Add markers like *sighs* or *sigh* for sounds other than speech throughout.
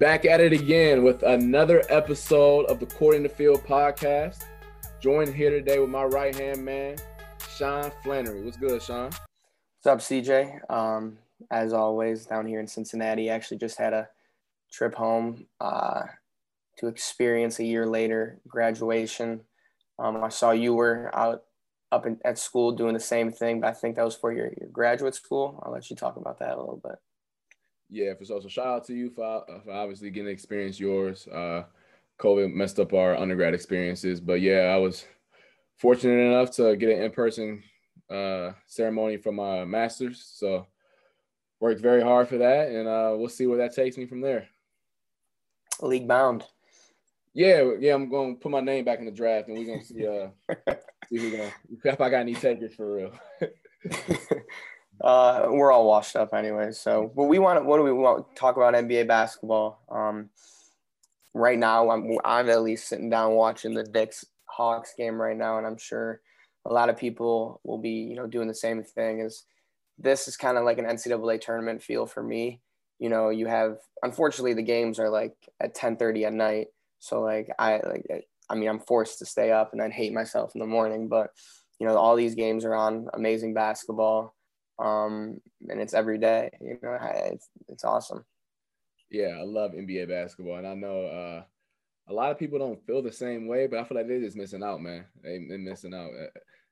Back at it again with another episode of the Court in the Field podcast. Joined here today with my right hand man, Sean Flannery. What's good, Sean? What's up, CJ? Um, as always, down here in Cincinnati, actually just had a trip home uh, to experience a year later graduation. Um, I saw you were out up in, at school doing the same thing, but I think that was for your, your graduate school. I'll let you talk about that a little bit. Yeah, for so, so shout out to you for, for obviously getting to experience yours. Uh, COVID messed up our undergrad experiences, but yeah, I was fortunate enough to get an in-person uh, ceremony for my master's. So worked very hard for that, and uh, we'll see where that takes me from there. League bound. Yeah, yeah, I'm going to put my name back in the draft, and we're going to see uh, *laughs* see who's going to if I got any takers for real. *laughs* uh, we're all washed up anyway. So, but we want. What do we want? to Talk about NBA basketball. Um, right now, I'm I'm at least sitting down watching the Knicks Hawks game right now, and I'm sure a lot of people will be, you know, doing the same thing. Is this is kind of like an NCAA tournament feel for me. You know, you have unfortunately the games are like at 10:30 at night, so like I like I mean I'm forced to stay up and then hate myself in the morning. But you know, all these games are on amazing basketball, um, and it's every day. You know, it's it's awesome. Yeah, I love NBA basketball, and I know uh, a lot of people don't feel the same way, but I feel like they're just missing out, man. They, are missing out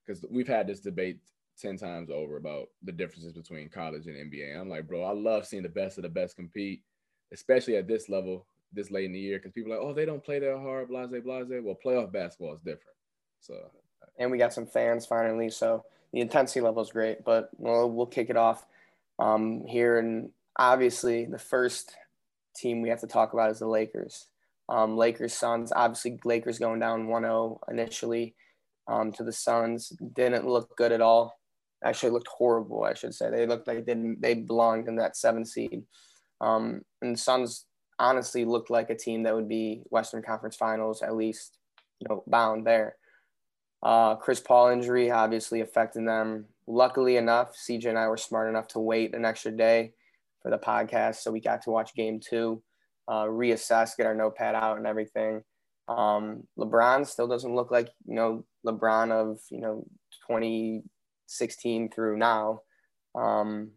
because uh, we've had this debate 10 times over about the differences between college and NBA. I'm like, bro, I love seeing the best of the best compete, especially at this level, this late in the year, because people are like, oh, they don't play that hard, blase, blase. Well, playoff basketball is different. So, and we got some fans finally. So the intensity level is great, but we'll, we'll kick it off um, here. And obviously, the first team we have to talk about is the Lakers. Um, Lakers Suns, obviously, Lakers going down 1 0 initially um, to the Suns. Didn't look good at all actually looked horrible. I should say they looked like they didn't they belonged in that seven seed. Um, and the Suns honestly looked like a team that would be Western Conference Finals at least, you know, bound there. Uh, Chris Paul injury obviously affecting them. Luckily enough, CJ and I were smart enough to wait an extra day for the podcast, so we got to watch Game Two, uh, reassess, get our notepad out, and everything. Um, LeBron still doesn't look like you know LeBron of you know 2016 through now. Um,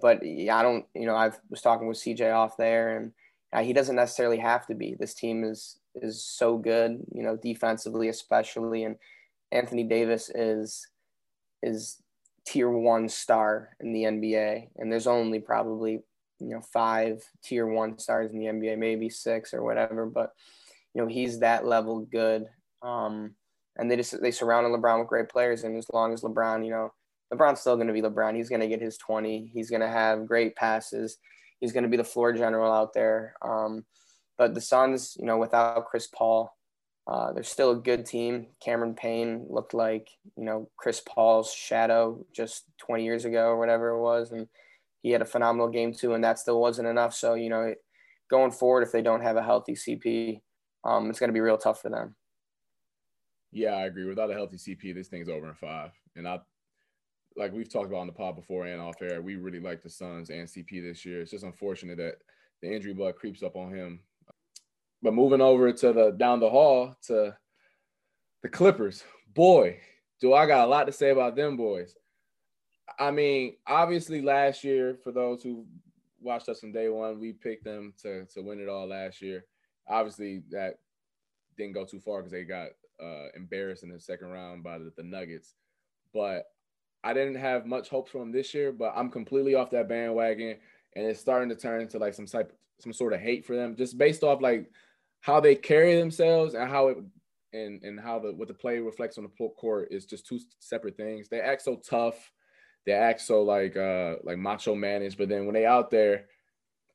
but yeah, I don't, you know, I was talking with CJ off there and uh, he doesn't necessarily have to be. This team is is so good, you know, defensively especially, and Anthony Davis is is tier one star in the NBA, and there's only probably you know five tier one stars in the NBA, maybe six or whatever, but you know he's that level good. Um, and they just they surrounded LeBron with great players. And as long as LeBron, you know, LeBron's still going to be LeBron. He's going to get his 20. He's going to have great passes. He's going to be the floor general out there. Um, but the Suns, you know, without Chris Paul, uh, they're still a good team. Cameron Payne looked like, you know, Chris Paul's shadow just 20 years ago or whatever it was. And he had a phenomenal game too, and that still wasn't enough. So, you know, going forward, if they don't have a healthy CP, um, it's going to be real tough for them. Yeah, I agree. Without a healthy CP, this thing's over in five. And I, like we've talked about on the pod before and off air, we really like the Suns and CP this year. It's just unfortunate that the injury bug creeps up on him. But moving over to the down the hall to the Clippers, boy, do I got a lot to say about them boys. I mean, obviously last year, for those who watched us from day one, we picked them to to win it all last year. Obviously, that didn't go too far because they got uh, embarrassed in the second round by the, the, Nuggets. But I didn't have much hopes for them this year. But I'm completely off that bandwagon, and it's starting to turn into like some type, some sort of hate for them, just based off like how they carry themselves and how it and and how the what the play reflects on the court is just two separate things. They act so tough, they act so like uh like macho managed, but then when they out there,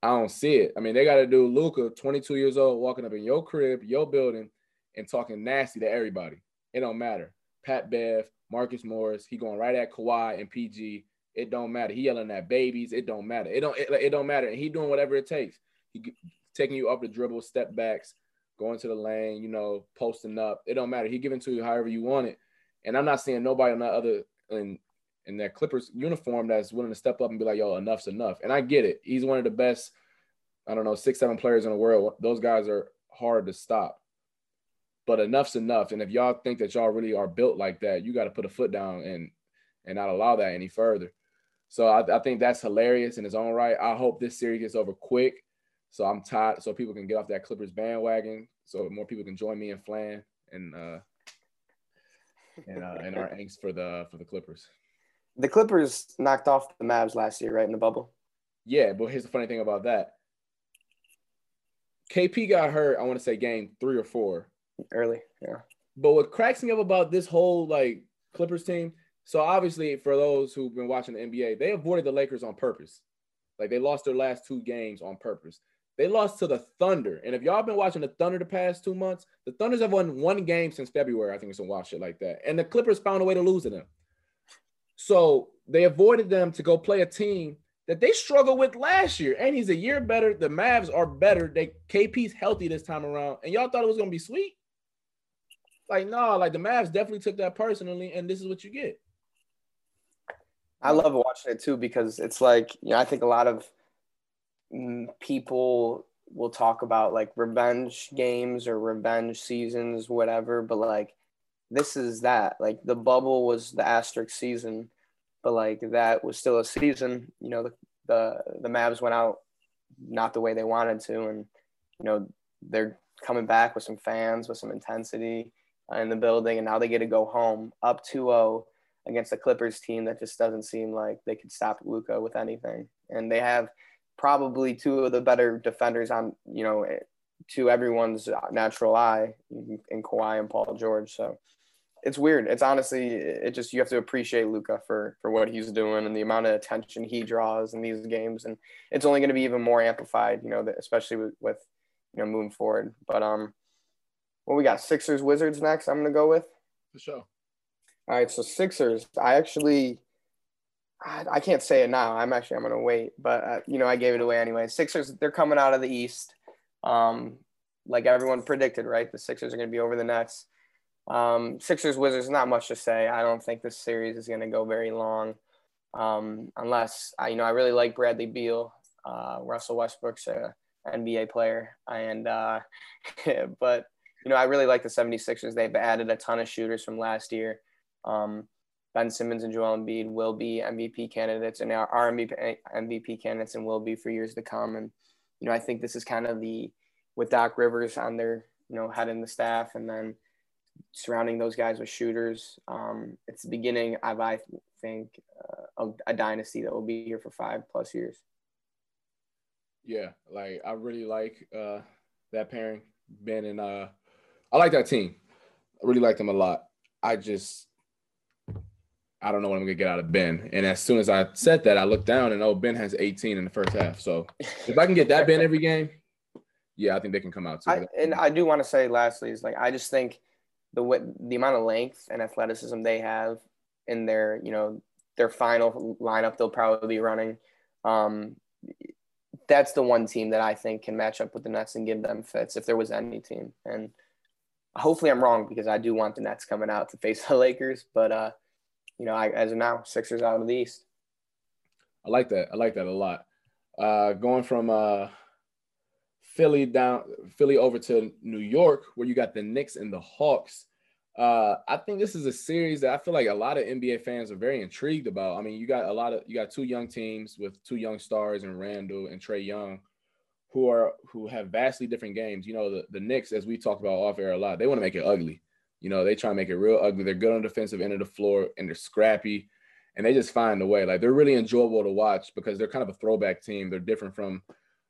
I don't see it. I mean, they got to do Luka, 22 years old, walking up in your crib, your building, and talking nasty to everybody. It don't matter. Pat Bev, Marcus Morris, he going right at Kawhi and PG. It don't matter. He yelling at babies. It don't matter. It don't. It, it don't matter. And he doing whatever it takes. He taking you up the dribble, step backs, going to the lane. You know, posting up. It don't matter. He giving to you however you want it. And I'm not seeing nobody on that other in in that Clippers uniform that's willing to step up and be like, "Yo, enough's enough." And I get it. He's one of the best I don't know, six, seven players in the world. Those guys are hard to stop. But enough's enough. And if y'all think that y'all really are built like that, you got to put a foot down and and not allow that any further. So I, I think that's hilarious in its own right. I hope this series gets over quick. So I'm tired, so people can get off that Clippers bandwagon, so more people can join me in Flan and uh and uh, and our *laughs* angst for the for the Clippers. The Clippers knocked off the Mavs last year, right in the bubble. Yeah, but here's the funny thing about that. KP got hurt. I want to say game three or four. Early, yeah. But what cracks me up about this whole like Clippers team, so obviously for those who've been watching the NBA, they avoided the Lakers on purpose. Like they lost their last two games on purpose. They lost to the Thunder. And if y'all been watching the Thunder the past two months, the Thunders have won one game since February. I think it's some wild shit like that. And the Clippers found a way to lose to them. So they avoided them to go play a team that they struggled with last year. And he's a year better. The Mavs are better. They KP's healthy this time around. And y'all thought it was gonna be sweet. Like, no, nah, like the Mavs definitely took that personally, and this is what you get. I love watching it too because it's like, you know, I think a lot of people will talk about like revenge games or revenge seasons, whatever. But like, this is that. Like, the bubble was the asterisk season, but like that was still a season. You know, the the the Mavs went out not the way they wanted to, and you know they're coming back with some fans, with some intensity uh, in the building, and now they get to go home up 2-0 against the Clippers team that just doesn't seem like they could stop Luka with anything. And they have probably two of the better defenders on, you know, eh, to everyone's uh, natural eye mm-hmm, in Kawhi and Paul George. So it's weird. It's honestly, it just you have to appreciate Luka for for what he's doing and the amount of attention he draws in these games, and it's only going to be even more amplified, you know, especially with, with you know moving forward. But um, what we got Sixers Wizards next. I'm going to go with the show. All right, so Sixers. I actually I, can't say it now. I'm actually I'm gonna wait, but uh, you know I gave it away anyway. Sixers they're coming out of the East, um, like everyone predicted, right? The Sixers are gonna be over the Nets. Um, Sixers Wizards not much to say. I don't think this series is gonna go very long, um, unless I you know I really like Bradley Beal, uh, Russell Westbrook's a NBA player, and uh, *laughs* but you know I really like the 76ers. They've added a ton of shooters from last year. Um, Ben Simmons and Joel Embiid will be MVP candidates and are MVP, MVP candidates and will be for years to come. And, you know, I think this is kind of the, with Doc Rivers on their, you know, head in the staff and then surrounding those guys with shooters. Um, it's the beginning of, I think, uh, of a dynasty that will be here for five plus years. Yeah, like I really like uh, that pairing, Ben and uh, I like that team. I really like them a lot. I just I don't know what I'm gonna get out of Ben. And as soon as I said that, I looked down and oh, Ben has 18 in the first half. So if I can get that Ben every game, yeah, I think they can come out too. I, and I do want to say, lastly, is like I just think the what the amount of length and athleticism they have in their you know their final lineup they'll probably be running. Um, that's the one team that I think can match up with the Nets and give them fits if there was any team. And hopefully I'm wrong because I do want the Nets coming out to face the *laughs* Lakers, but uh you know, I, as of now, Sixers out of the East. I like that. I like that a lot. Uh, going from uh, Philly down, Philly over to New York, where you got the Knicks and the Hawks. Uh, I think this is a series that I feel like a lot of NBA fans are very intrigued about. I mean, you got a lot of you got two young teams with two young stars and Randle and Trae Young, who are who have vastly different games. You know, the the Knicks, as we talked about off air a lot, they want to make it ugly. You know, they try to make it real ugly. They're good on the defensive end of the floor and they're scrappy and they just find a way. Like they're really enjoyable to watch because they're kind of a throwback team. They're different from,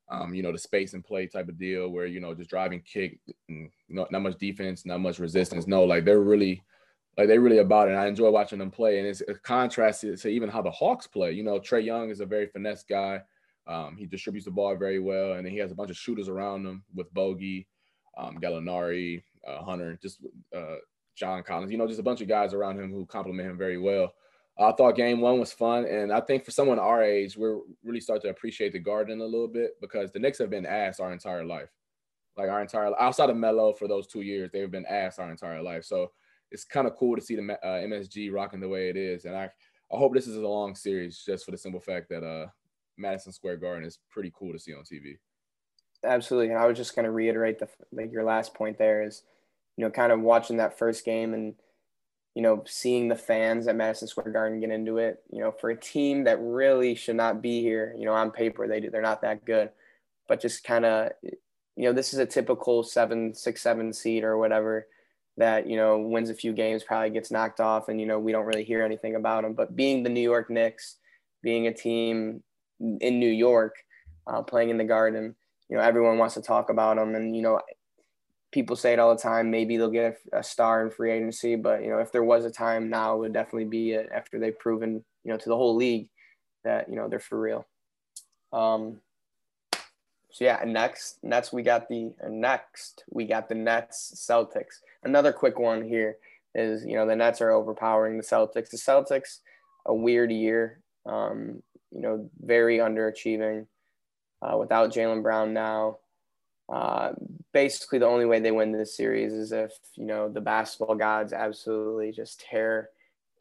um, you know, the space and play type of deal where, you know, just driving kick, and, not, much defense, not much resistance. No, like they're really, like they're really about it. And I enjoy watching them play. And it's a contrast to, to even how the Hawks play. You know, Trae Young is a very finesse guy. Um, he distributes the ball very well. And he has a bunch of shooters around him with Bogey, um, Gallinari, uh, Hunter, just uh, John Collins, you know, just a bunch of guys around him who compliment him very well. I thought game one was fun. And I think for someone our age, we're really start to appreciate the garden a little bit because the Knicks have been ass our entire life. Like our entire outside of Melo for those two years, they've been ass our entire life. So it's kind of cool to see the uh, MSG rocking the way it is. And I, I hope this is a long series just for the simple fact that uh, Madison Square Garden is pretty cool to see on TV. Absolutely, and I was just going to reiterate the like your last point there is, you know, kind of watching that first game and you know, seeing the fans at Madison Square Garden get into it, you know, for a team that really should not be here, you know, on paper they do, they're not that good, but just kind of, you know, this is a typical seven, six, seven seed or whatever that you know wins a few games, probably gets knocked off, and you know we don't really hear anything about them. But being the New York Knicks, being a team in New York, uh, playing in the Garden, you know everyone wants to talk about them, and you know people say it all the time. Maybe they'll get a, a, star in free agency, but you know, if there was a time now, it would definitely be it after they've proven, you know, to the whole league that you know they're for real. Um, so yeah, next, next we got the next we got the Nets Celtics. Another quick one here is you know the Nets are overpowering the Celtics. The Celtics, a weird year. Um, you know, very underachieving. Uh, without Jaylen Brown now, uh, basically the only way they win this series is if you know the basketball gods absolutely just tear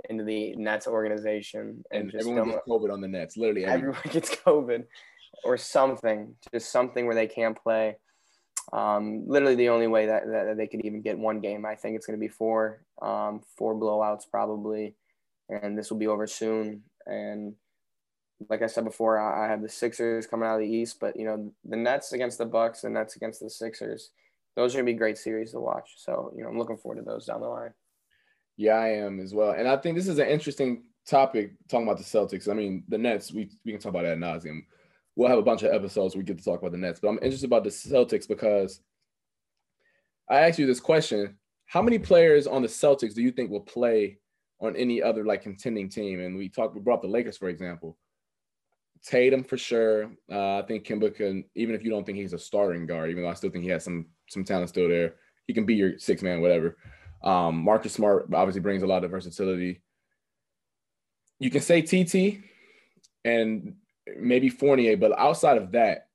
into the Nets organization and, and just everyone gets COVID on the Nets. Literally everyone. everyone *laughs* gets COVID or something, just something where they can't play. Um, literally the only way that, that, they could even get one game. I think it's going to be four, um, four blowouts probably, and this will be over soon. And like I said before, I, I have the Sixers coming out of the East, but you know the Nets against the Bucks, the Nets against the Sixers. Those are gonna be great series to watch. So you know I'm looking forward to those down the line. Yeah, I am as well, and I think this is an interesting topic talking about the Celtics. I mean, the Nets. We we can talk about that ad nauseum. We'll have a bunch of episodes we get to talk about the Nets, but I'm interested about the Celtics because I asked you this question: How many players on the Celtics do you think will play on any other like contending team? And we talked, we brought the Lakers for example. Tatum for sure. Uh, I think Kemba can, even if you don't think he's a starting guard, even though I still think he has some some talent still there, he can be your six man, whatever. Um, Marcus Smart obviously brings a lot of versatility. You can say TT and maybe Fournier, but outside of that,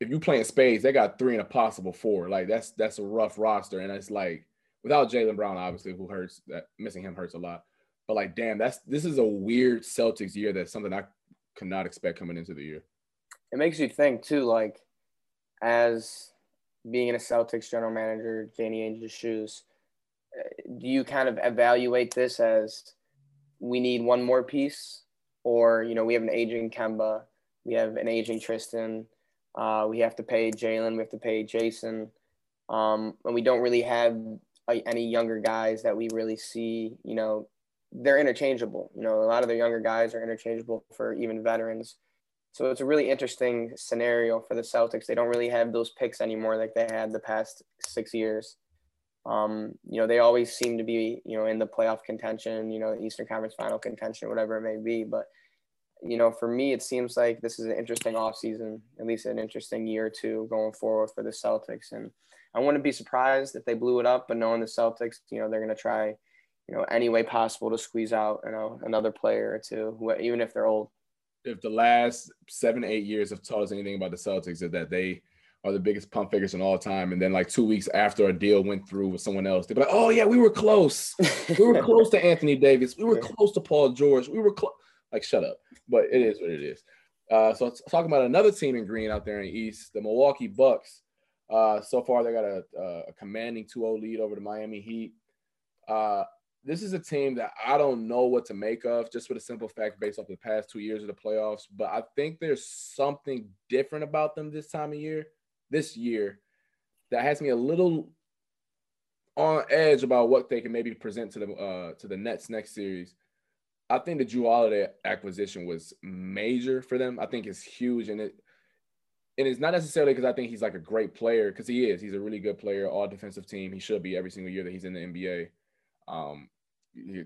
if you play in spades, they got three and a possible four. Like that's that's a rough roster, and it's like without Jaylen Brown, obviously, who hurts. That missing him hurts a lot. But like, damn, that's this is a weird Celtics year. That's something I could not expect coming into the year. It makes you think too, like as being in a Celtics general manager, Danny Ainge's shoes, uh, do you kind of evaluate this as we need one more piece, or you know we have an aging Kemba, we have an aging Tristan, uh, we have to pay Jalen, we have to pay Jason, um, and we don't really have any younger guys that we really see, you know, they're interchangeable. You know, a lot of the younger guys are interchangeable for even veterans. So it's a really interesting scenario for the Celtics. They don't really have those picks anymore like they had the past six years. Um, you know, they always seem to be, you know, in the playoff contention, you know, Eastern Conference final contention, whatever it may be. But, you know, for me, it seems like this is an interesting offseason, at least an interesting year or two going forward for the Celtics. And I wouldn't be surprised if they blew it up, but knowing the Celtics, you know, they're going to try – you know, any way possible to squeeze out, you know, another player or two, even if they're old. If the last seven, eight years have taught us anything about the Celtics, is that they are the biggest pump fakers in all time. And then like two weeks after a deal went through with someone else, they're like, "Oh yeah, we were close. *laughs* We were close to Anthony Davis. We were close to Paul George. We were close." Like, shut up. But it is what it is. Uh, so talking about another team in green out there in the East, the Milwaukee Bucks. Uh, so far, they got a, a commanding 2-0 lead over the Miami Heat. Uh, this is a team that I don't know what to make of, just for the simple fact based off the past two years of the playoffs. But I think there's something different about them this time of year, this year, that has me a little on edge about what they can maybe present to the uh, to the Nets next series. I think the Jrue Holiday acquisition was major for them. I think it's huge, and it and it's not necessarily because I think he's like a great player, because he is. He's a really good player, all defensive team. He should be every single year that he's in the NBA. Um,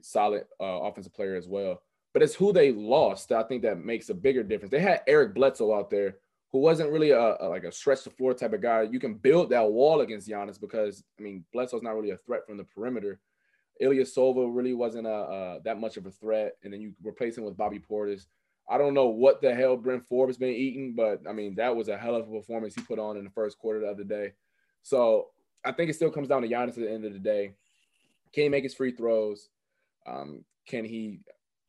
solid uh, offensive player as well. But it's who they lost I think that makes a bigger difference. They had Eric Bledsoe out there who wasn't really a, a, like a stretch the floor type of guy. You can build that wall against Giannis because I mean Bledsoe's not really a threat from the perimeter. Ilyasova really wasn't a, that much of a threat, and then you replace him with Bobby Portis. I don't know what the hell Bryn Forbes been eating, but I mean that was a hell of a performance he put on in the first quarter the other day. So I think it still comes down to Giannis at the end of the day. Can he make his free throws? Um, can he,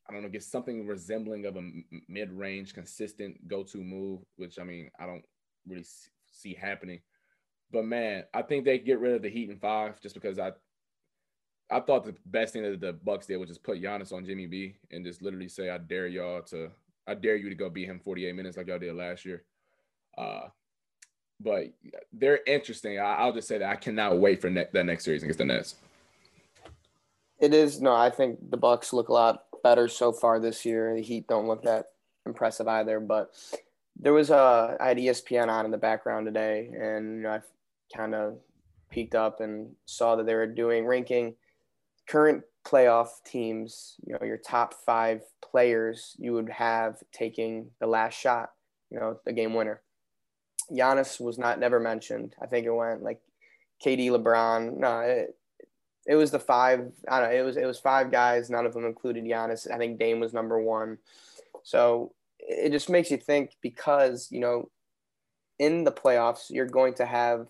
I don't know, get something resembling of a mid-range, consistent go-to move? Which I mean, I don't, really see happening. But man, I think they get rid of the Heat in five just because I I thought the best thing that the Bucks did was just put Giannis on Jimmy B and just literally say, "I dare y'all to, I dare you to go beat him 48 minutes like y'all did last year." Uh, but they're interesting. I, will just say that I cannot wait for ne- that next series against the Nets. It is no, I think the Bucks look a lot better so far this year. The Heat don't look that impressive either. But there was a I had ESPN on in the background today, and I kind of peeked up and saw that they were doing ranking current playoff teams. You know, your top five players you would have taking the last shot. You know, the game winner. Giannis was not never mentioned. I think it went like KD, LeBron. No, it, it was the five. I don't know. It was it was five guys. None of them included Giannis. I think Dame was number one. So it just makes you think because you know, in the playoffs, you're going to have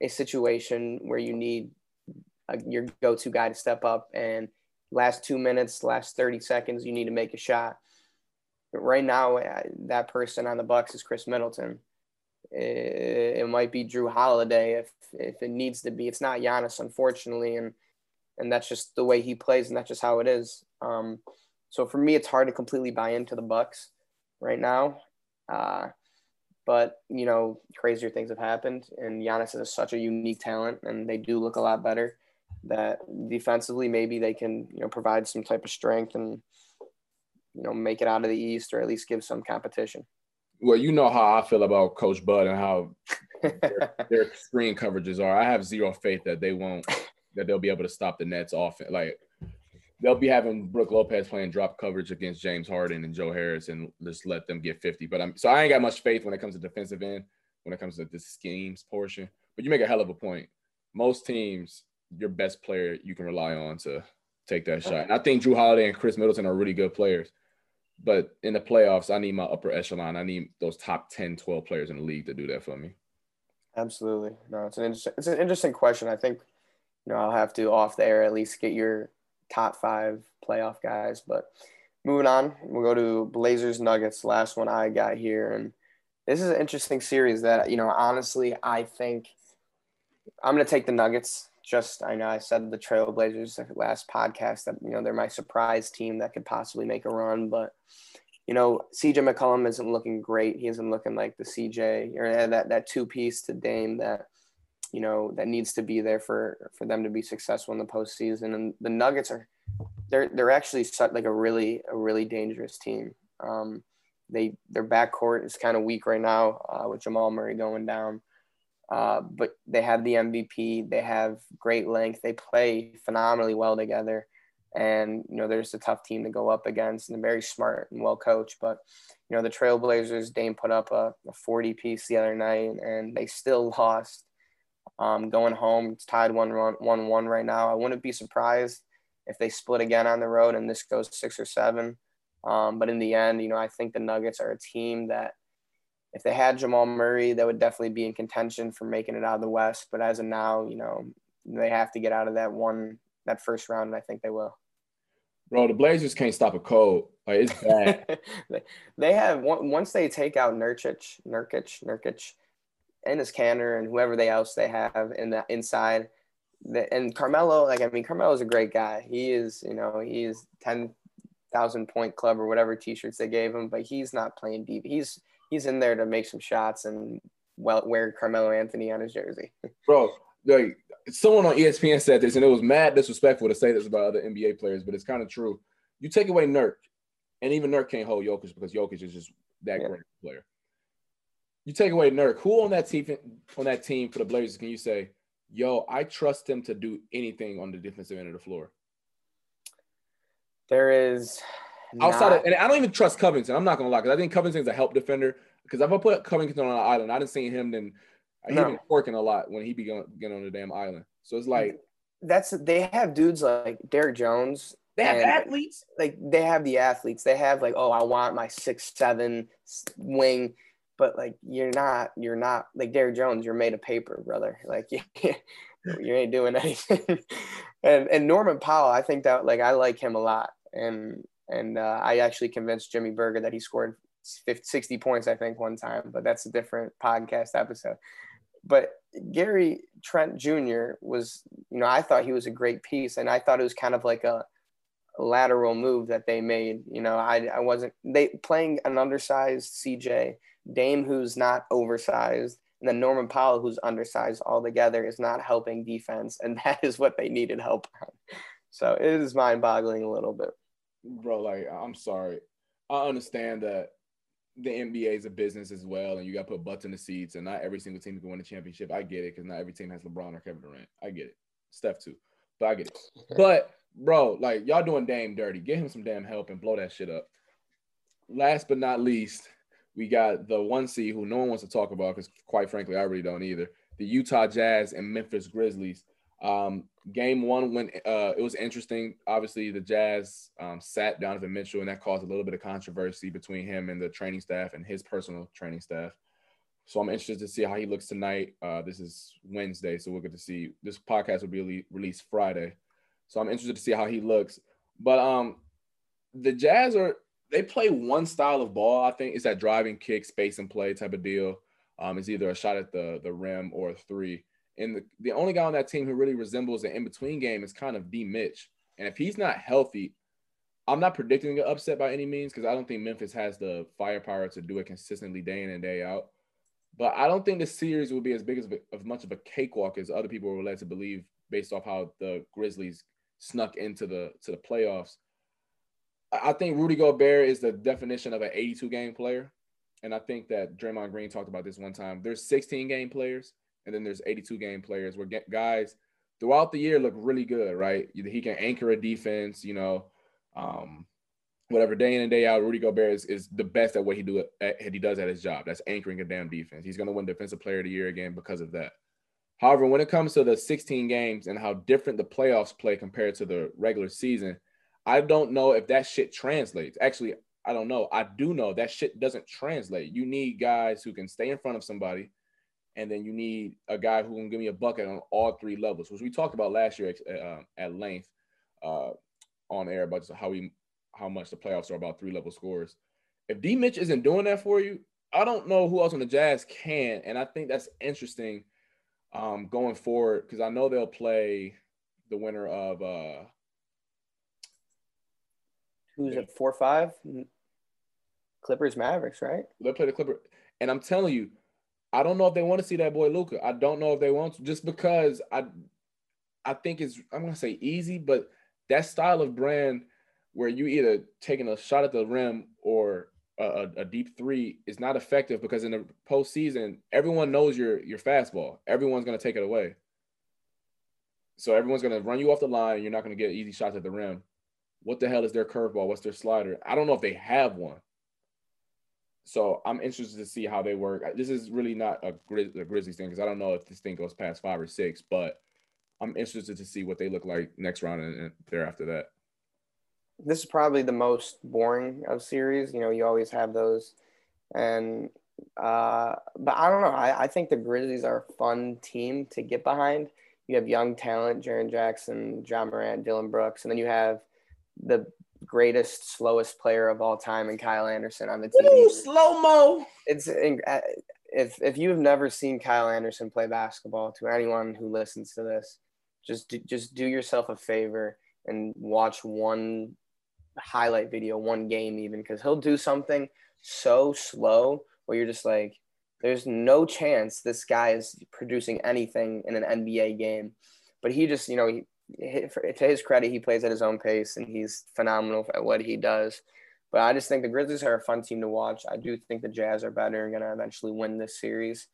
a situation where you need a, your go-to guy to step up and last two minutes, last 30 seconds, you need to make a shot. But right now, that person on the Bucks is Khris Middleton. It, it might be Jrue Holiday if if it needs to be. It's not Giannis, unfortunately, and and that's just the way he plays, and that's just how it is. Um, so for me, it's hard to completely buy into the Bucks right now. Uh, but you know, crazier things have happened, and Giannis is such a unique talent, and they do look a lot better. That defensively, maybe they can you know provide some type of strength and you know make it out of the East, or at least give some competition. Well, you know how I feel about Coach Bud and how *laughs* their, their screen coverages are. I have zero faith that they won't *laughs* that they'll be able to stop the Nets off. Like they'll be having Brook Lopez playing drop coverage against James Harden and Joe Harris and just let them get 50. But I'm so I ain't got much faith when it comes to defensive end, when it comes to the schemes portion. But you make a hell of a point. Most teams, your best player you can rely on to take that shot. And I think Jrue Holiday and Khris Middleton are really good players. But in the playoffs, I need my upper echelon. I need those top 10, 12 players in the league to do that for me. Absolutely. No, it's an it's an interesting question. I think, you know, I'll have to off the air at least get your top five playoff guys. But moving on, we'll go to Blazers Nuggets. Last one I got here, and this is an interesting series that you know honestly I think I'm going to take the Nuggets. Just I know I said the Trailblazers last podcast that you know they're my surprise team that could possibly make a run, but you know CJ McCollum isn't looking great. He isn't looking like the CJ or that that two piece to Dame that you know that needs to be there for for them to be successful in the postseason. And the Nuggets are they're they're actually like a really a really dangerous team. Um, they their backcourt is kind of weak right now uh, with Jamal Murray going down. Uh, but they have the MVP. They have great length. They play phenomenally well together. And, you know, there's a tough team to go up against and they're very smart and well coached. But, you know, the Trailblazers, Dame put up a, a 40 piece the other night and they still *laughs* lost. Um, going home, it's tied 1 1 1 right now. I wouldn't be surprised if they split again on the road and this goes six or seven. Um, but in the end, you know, I think the Nuggets are a team that if they had Jamal Murray, they would definitely be in contention for making it out of the West. But as of now, you know, they have to get out of that one, that first round, and I think they will. Bro, the Blazers can't stop a cold. Like it's bad. *laughs* they have once they take out Nurkic, Nurkic, Nurkic, and his Kanter and whoever they else they have in the inside. And Carmelo, like I mean, Carmelo's a great guy. He is, you know, he's ten thousand point club or whatever T-shirts they gave him, but he's not playing deep. He's he's in there to make some shots and well wear Carmelo Anthony on his jersey. *laughs* Bro, like someone on ESPN said this, and it was mad disrespectful to say this about other NBA players, but it's kind of true. You take away Nurk, and even Nurk can't hold Jokic because Jokic is just that yeah. great player you take away Nurk, who on that team on that team for the Blazers can you say, yo, I trust him to do anything on the defensive end of the floor? There is outside not... of, and I don't even trust Covington. I'm not gonna lie, because I think Covington's a help defender. Because if I put Covington on an island, I didn't see him then he no. been working a lot when he began getting on the damn island. So it's like that's they have dudes like Derrick Jones. They have athletes. Like they have the athletes. They have like, oh, I want my six seven wing but like you're not you're not like Derrick Jones, you're made of paper, brother. *laughs* Like you, *laughs* you ain't doing *laughs* anything. and and Norman Powell, I think that like I like him a lot, and and uh, I actually convinced Jimmy Berger that he scored 50, 60 points, I think, one time, but that's a different podcast episode. But Gary Trent Jr. was, you know, I thought he was a great piece, and I thought it was kind of like a, lateral move that they made. You know, I, I wasn't they playing an undersized CJ Dame who's not oversized, and then Norman Powell who's undersized altogether is not helping defense, and *laughs* that is what they needed help on. So it is mind-boggling a little bit. Bro, like I'm sorry, I understand that the NBA is a business as well, and you got to put butts in the seats, and not every single team can win a championship. I get it because not every team has LeBron or Kevin Durant. I get it. Steph too, but I get it. *laughs* But bro, like y'all doing Dame dirty. Get him some damn help and blow that shit up. Last but not least, we got the one seed who no one wants to talk about because, quite frankly, I really don't either. The Utah Jazz and Memphis Grizzlies. Um, game one went. Uh, it was interesting. Obviously, the Jazz um, sat Donovan Mitchell, and that caused a little bit of controversy between him and the training staff and his personal training staff. So I'm interested to see how he looks tonight. Uh, this is Wednesday, so we'll get to see. This podcast will be released Friday, so I'm interested to see how he looks. But um, the Jazz are they play one style of ball. I think it's that driving kick, space and play type of deal. Um, it's either a shot at the the rim or a three. And the, the only guy on that team who really resembles an in between game is kind of D Mitch. And if he's not healthy, I'm not predicting an upset by any means because I don't think Memphis has the firepower to do it consistently day in and day out. But I don't think the series will be as big as of much of a cakewalk as other people were led to believe based off how the Grizzlies snuck into the to the playoffs. I think Rudy Gobert is the definition of an 82 game player. And I think that Draymond Green talked about this one time. There's 16 game players and then there's 82 game players where guys throughout the year look really good, right? He can anchor a defense, you know, um, whatever day in and day out. Rudy Gobert is, is the best at what he do at, he does at his job. That's anchoring a damn defense. He's going to win Defensive Player of the Year again because of that. However, when it comes to the 16 games and how different the playoffs play compared to the regular season, I don't know if that shit translates. Actually, I don't know. I do know that shit doesn't translate. You need guys who can stay in front of somebody and then you need a guy who can give me a bucket on all three levels, which we talked about last year uh, at length uh, on air about how we how much the playoffs are about three level scores. If D Mitch isn't doing that for you, I don't know who else on the Jazz can, and I think that's interesting um, going forward because I know they'll play the winner of uh, who's at four five Clippers Mavericks, right? They'll play the Clipper, and I'm telling you I don't know if they want to see that boy Luka. I don't know if they want to, just because I I think it's I'm gonna say easy, but that style of brand where you either taking a shot at the rim or a, a, deep three is not effective because in the postseason, everyone knows your your fastball. Everyone's gonna take it away. So everyone's gonna run you off the line, and you're not gonna get easy shots at the rim. What the hell is their curveball? What's their slider? I don't know if they have one. So I'm interested to see how they work. This is really not a, Grizz- a Grizzlies thing because I don't know if this thing goes past five or six, but I'm interested to see what they look like next round and, and thereafter that. This is probably the most boring of series. You know, you always have those, and uh, but I don't know. I, I think the Grizzlies are a fun team to get behind. You have young talent, Jaren Jackson, Ja Morant, Dillon Brooks, and then you have the greatest slowest player of all time and Kyle Anderson on the team. Ooh, slow mo. It's uh, if if you've never seen Kyle Anderson play basketball, to anyone who listens to this, just do, just do yourself a favor and watch one highlight video, one game even, because he'll do something so slow where you're just like, there's no chance this guy is producing anything in an NBA game. But he just, you know, he, to his credit, he plays at his own pace and he's phenomenal at what he does. But I just think the Grizzlies are a fun team to watch. I do think the Jazz are better and going to eventually win this series.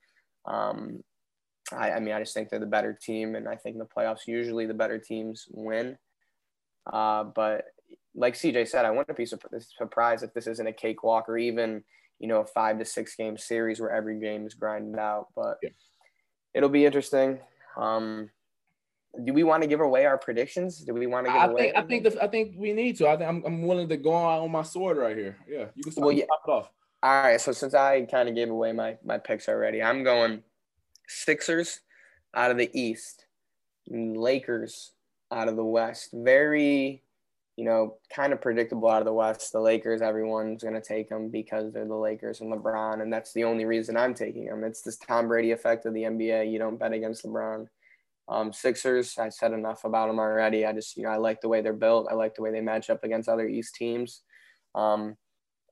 Um, I, I, mean, I just think they're the better team, and I think in the playoffs, usually the better teams win. Uh, but like CJ said, I wouldn't be surprised if this isn't a cakewalk or even, you know, a five to six game series where every game is grinded out. But yeah. it'll be interesting. Um, do we want to give away our predictions? Do we want to give I away? Think, I think the, I think we need to. I think I'm, I'm willing to go on, on my sword right here. Yeah, you can start well, yeah. it off. All right. So since I kind of gave away my my picks already, I'm going Sixers out of the East, Lakers out of the West. Very you know, kind of predictable out of the West. The Lakers, everyone's going to take them because they're the Lakers and LeBron, and that's the only reason I'm taking them. It's this Tom Brady effect of the NBA. You don't bet against LeBron. Um, Sixers, I said enough about them already. I just, you know, I like the way they're built. I like the way they match up against other East teams. Um,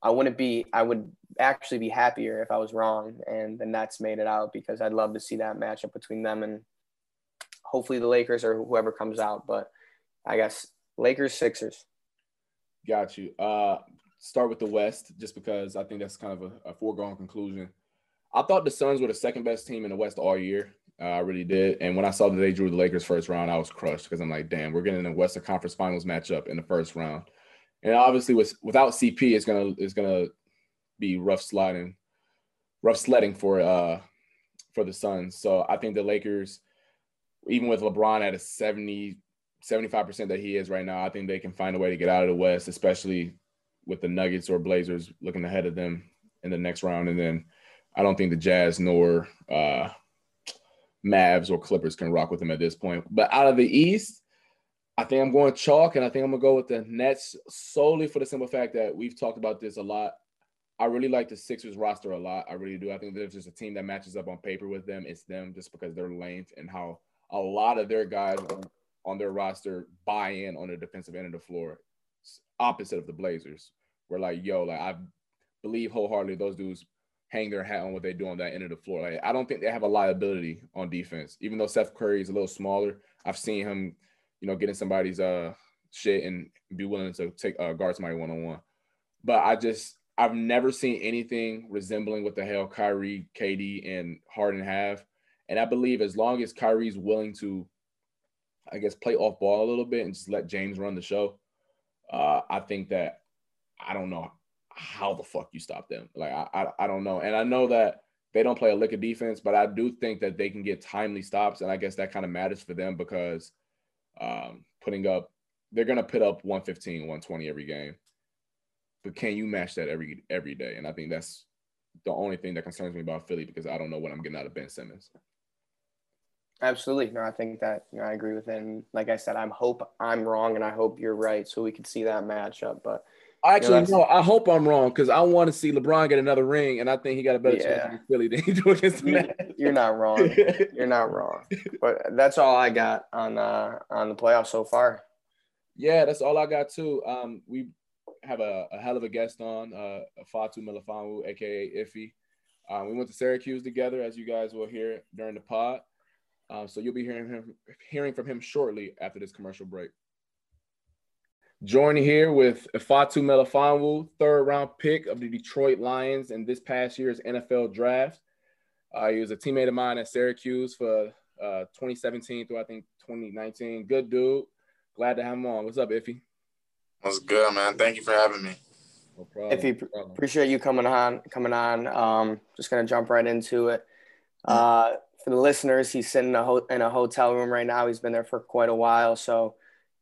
I wouldn't be, I would actually be happier if I was wrong and the Nets made it out because I'd love to see that matchup between them and hopefully the Lakers or whoever comes out. But I guess Lakers, Sixers. Got you. Uh, start with the West, just because I think that's kind of a, a foregone conclusion. I thought the Suns were the second best team in the West all year. Uh, I really did. And when I saw that they drew the Lakers first round, I was crushed because I'm like, damn, we're getting a Western Conference Finals matchup in the first round. And obviously, with without CP, it's gonna it's gonna be rough sliding, rough sledding for uh for the Suns. So I think the Lakers, even with LeBron at a 70 75% that he is right now, I think they can find a way to get out of the West, especially with the Nuggets or Blazers looking ahead of them in the next round. And then I don't think the Jazz nor uh, Mavs or Clippers can rock with them at this point. But out of the East, I think I'm going chalk, and I think I'm gonna go with the Nets solely for the simple fact that we've talked about this a lot. I really like the Sixers roster a lot. I really do. I think there's just a team that matches up on paper with them. It's them just because their length and how a lot of their guys on their roster buy in on the defensive end of the floor. Opposite of the Blazers. We're like, yo, like I believe wholeheartedly those dudes hang their hat on what they do on that end of the floor. Like I don't think they have a liability on defense. Even though Seth Curry is a little smaller, I've seen him, you know, getting somebody's uh shit and be willing to take uh, guard somebody one on one. But I just I've never seen anything resembling what the hell Kyrie, KD, and Harden have. And I believe as long as Kyrie's willing to I guess, play off ball a little bit and just let James run the show. Uh, I think that I don't know how the fuck you stop them. Like I, I, I don't know, and I know that they don't play a lick of defense, but I do think that they can get timely stops, and I guess that kind of matters for them because um, putting up, they're gonna put up 115, 120 every game, but can you match that every every day? And I think that's the only thing that concerns me about Philly because I don't know what I'm getting out of Ben Simmons. Absolutely. No, I think that you know, I agree with it. And like I said, I'm hope I'm wrong and I hope you're right so we can see that matchup. But actually, you know, no, I hope I'm wrong because I want to see LeBron get another ring, and I think he got a better yeah. chance against Philly than he do against the Nets. You're not wrong. you're not wrong. But that's all I got on uh on the playoffs so far. Yeah, that's all I got too. Um, we have a, a hell of a guest on, uh, Fatu Melifonwu, aka Iffy. Um, we went to Syracuse together, as you guys will hear during the pod. Um, so you'll be hearing him hearing from him shortly after this commercial break. Joining here with Ifeatu Melifonwu, third round pick of the Detroit Lions in this past year's NFL draft. Uh, he was a teammate of mine at Syracuse for uh, 2017 through I think 2019. Good dude. Glad to have him on. What's up, Iffy? What's good, man? Thank you for having me. No problem. Iffy, no problem. appreciate you coming on. Coming on. Um, just gonna jump right into it. Uh, for the listeners, he's sitting in a, ho- in a hotel room right now. He's been there for quite a while. So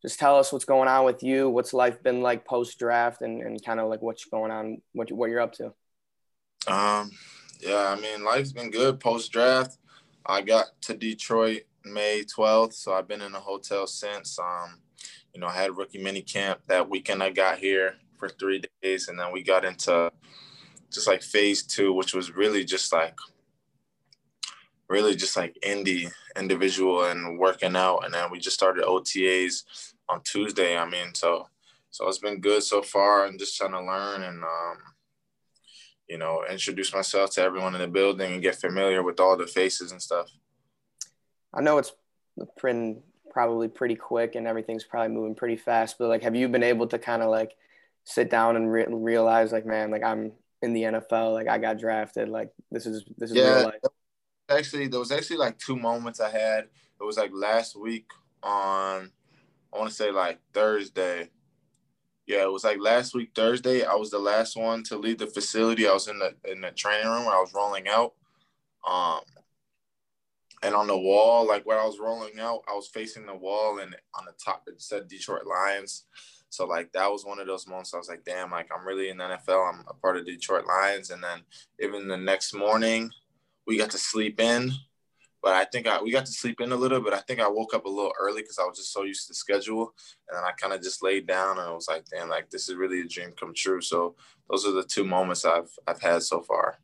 just tell us what's going on with you. What's life been like post draft and, and kind of like what's going on, what, what you're up to? Um, yeah, I mean, life's been good post draft. I got to Detroit May 12th, so I've been in a hotel since. Um, you know, I had rookie mini camp that weekend. I got here for three days, and then we got into just like phase two, which was really just like really just like indie individual and working out and then we just started otas on tuesday i mean so so it's been good so far. And just trying to learn and um you know introduce myself to everyone in the building and get familiar with all the faces and stuff. I know it's pretty probably pretty quick and everything's probably moving pretty fast but like have you been able to kind of like sit down and re- realize like man like i'm in the nfl like i got drafted like this is this is yeah, real life? actually there was actually like two moments I had. It was like last week on I want to say like Thursday. Yeah, it was like last week Thursday. I was the last one to leave the facility. I was in the in the training room where I was rolling out. Um and on the wall, like where I was rolling out, I was facing the wall and on the top it said Detroit Lions. So like that was one of those moments I was like, damn, like I'm really in the NFL. I'm a part of Detroit Lions. And then even the next morning, we got to sleep in but I think I we got to sleep in a little. But I think I woke up a little early because I was just so used to the schedule, and then I kind of just laid down and I was like, damn, like this is really a dream come true. So those are the two moments I've I've had so far.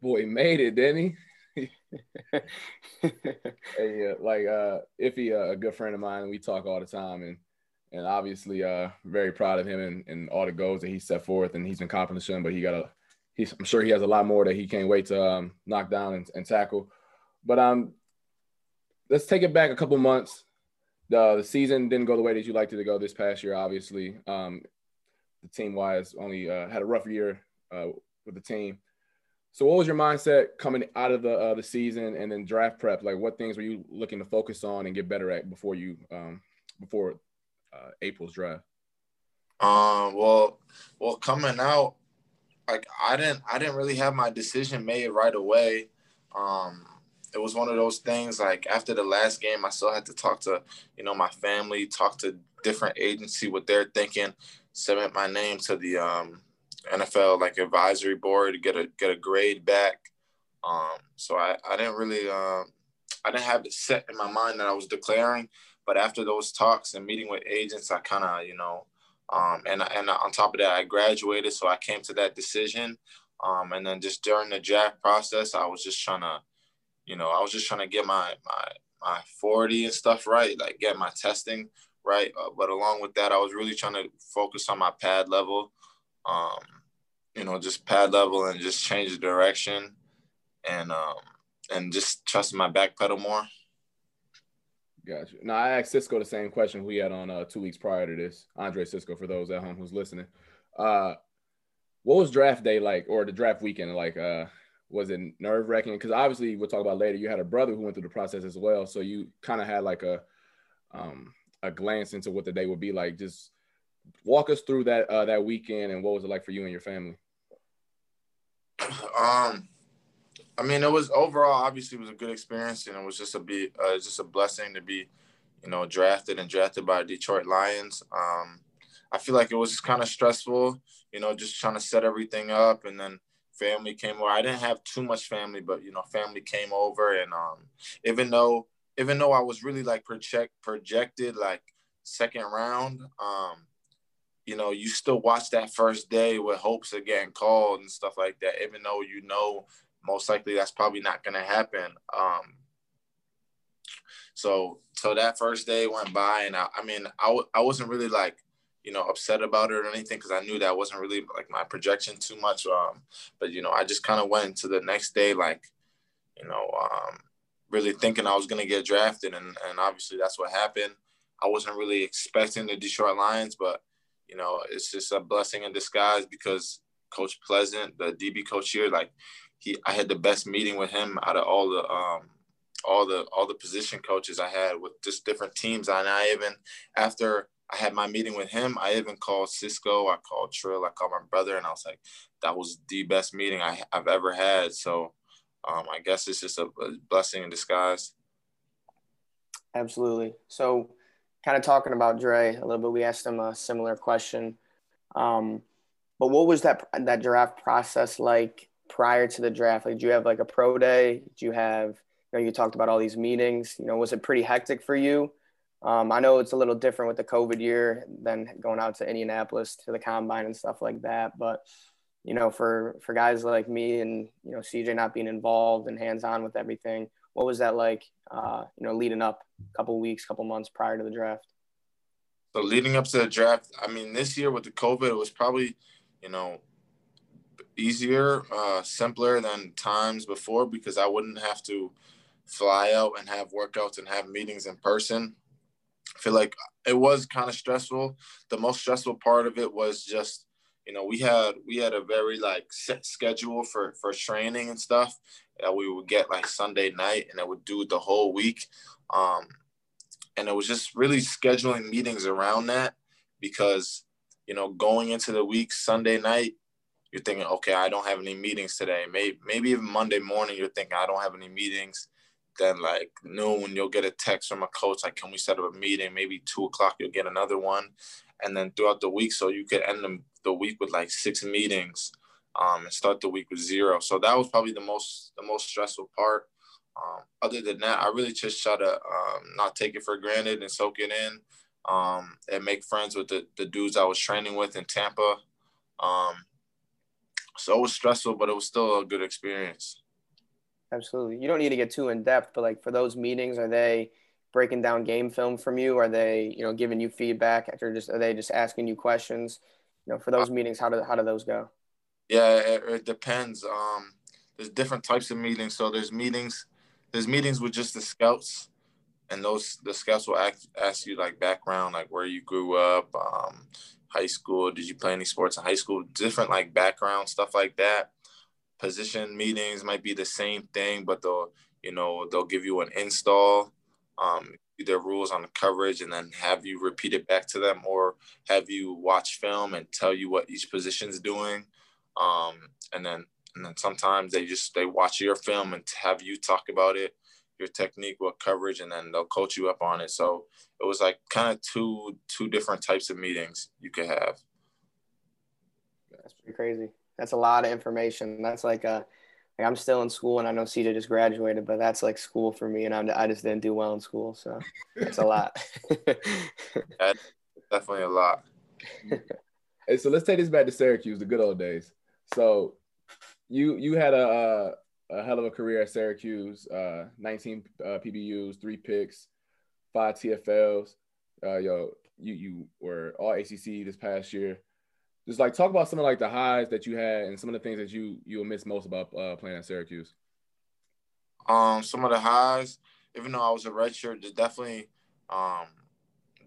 Boy, made it, didn't he? *laughs* hey, uh, like uh, Iffy, uh, a good friend of mine, we talk all the time, and and obviously uh, very proud of him and, and all the goals that he set forth, and he's been accomplishing. But he got a, he's I'm sure he has a lot more that he can't wait to um, knock down and, and tackle. But um, let's take it back a couple months. The, the season didn't go the way that you liked it to go this past year. Obviously, um, the team wise only uh, had a rough year uh, with the team. So, what was your mindset coming out of the uh, the season and then draft prep? Like, what things were you looking to focus on and get better at before you um, before uh, April's draft? Um. Well, well, coming out, like I didn't I didn't really have my decision made right away. Um it was one of those things like after the last game, I still had to talk to, you know, my family, talk to different agency, what they're thinking, submit my name to the um, NFL like advisory board get a get a grade back. Um, so I, I didn't really um, I didn't have it set in my mind that I was declaring, but after those talks and meeting with agents, I kind of you know, um, and and on top of that, I graduated, so I came to that decision. Um, and then just during the draft process, I was just trying to you know, I was just trying to get my my my 40 and stuff right, like get my testing right. Uh, but along with that, I was really trying to focus on my pad level, um, you know, just pad level and just change the direction, and um, and just trust my back pedal more. Gotcha. Now I asked Cisco the same question we had on uh, two weeks prior to this. Andre Cisco, for those at home who's listening, uh, what was draft day like, or the draft weekend like? Uh, was it nerve wracking? Because obviously we'll talk about later. You had a brother who went through the process as well, so you kind of had like a um, a glance into what the day would be like. Just walk us through that uh, that weekend and what was it like for you and your family? *clears throat* Um, I mean, it was overall obviously it was a good experience, and it was just a be uh, just a blessing to be, you know, drafted and drafted by Detroit Lions. Um, I feel like it was kind of stressful, you know, just trying to set everything up, and then family came over. I didn't have too much family, but you know, family came over, and um, even though even though I was really like project projected like second round, um, you know, you still watch that first day with hopes of getting called and stuff like that, even though you know most likely that's probably not gonna happen. Um, so so that first day went by, and I, I mean, I, I wasn't really like you know, upset about it or anything because I knew that wasn't really like my projection too much. Um, but you know, I just kind of went into the next day like, you know, um, really thinking I was gonna get drafted, and and obviously that's what happened. I wasn't really expecting the Detroit Lions, but you know, it's just a blessing in disguise because Coach Pleasant, the DB coach here, like he, I had the best meeting with him out of all the um, all the all the position coaches I had with just different teams, and I even after I had my meeting with him. I even called Cisco. I called Trill. I called my brother, and I was like, "That was the best meeting I, have ever had." So, um, I guess it's just a, a blessing in disguise. Absolutely. So, kind of talking about Dre a little bit, we asked him a similar question. Um, but what was that that draft process like prior to the draft? Like, do you have like a pro day? Do you have you know you talked about all these meetings? You know, was it pretty hectic for you? Um, I know it's a little different with the COVID year than going out to Indianapolis to the combine and stuff like that. But you know, for for guys like me and you know CJ not being involved and hands on with everything, what was that like? Uh, you know, leading up a couple weeks, couple months prior to the draft. So leading up to the draft, I mean, this year with the COVID, it was probably, you know, easier, uh, simpler than times before because I wouldn't have to fly out and have workouts and have meetings in person. I feel like it was kind of stressful. The most stressful part of it was just, you know, we had we had a very like set schedule for for training and stuff that we would get like Sunday night and it would do the whole week. Um, and it was just really scheduling meetings around that because, you know, going into the week Sunday night, you're thinking, okay, I don't have any meetings today. Maybe maybe even Monday morning, you're thinking I don't have any meetings then like noon you'll get a text from a coach like can we set up a meeting maybe two o'clock you'll get another one and then throughout the week so you could end the, the week with like six meetings um, and start the week with zero so that was probably the most the most stressful part Um, other than that, I really just try to um, not take it for granted and soak it in um, and make friends with the, the dudes I was training with in Tampa. Um, so it was stressful, but it was still a good experience. Absolutely. You don't need to get too in depth, but like for those meetings, are they breaking down game film from you? Are they, you know, giving you feedback after just are they just asking you questions? You know, for those meetings, how do how do those go? Yeah, it, it depends. Um, there's different types of meetings. So there's meetings, there's meetings with just the scouts, and those the scouts will ask ask you like background, like where you grew up, um, high school, did you play any sports in high school, different like background stuff like that position meetings might be the same thing, but they'll you know they'll give you an install, um, their rules on the coverage, and then have you repeat it back to them, or have you watch film and tell you what each position's doing, um, and then and then sometimes they just they watch your film and have you talk about it, your technique, what coverage, and then they'll coach you up on it. So it was like kind of two two different types of meetings you could have. That's pretty crazy that's a lot of information. That's like a like I'm still in school and I know CJ just graduated, but that's like school for me, and I'm, I just didn't do well in school, so it's a lot. *laughs* definitely a lot. *laughs* Hey, so let's take this back to Syracuse, the good old days. So you you had a a, a hell of a career at Syracuse, uh, 19 uh, PBUs, three picks, five TFLs. Uh, yo, you you were all ACC this past year just like talk about some of like the highs that you had and some of the things that you you will miss most about uh, playing at Syracuse. Um, some of the highs, even though I was a redshirt, just definitely, um,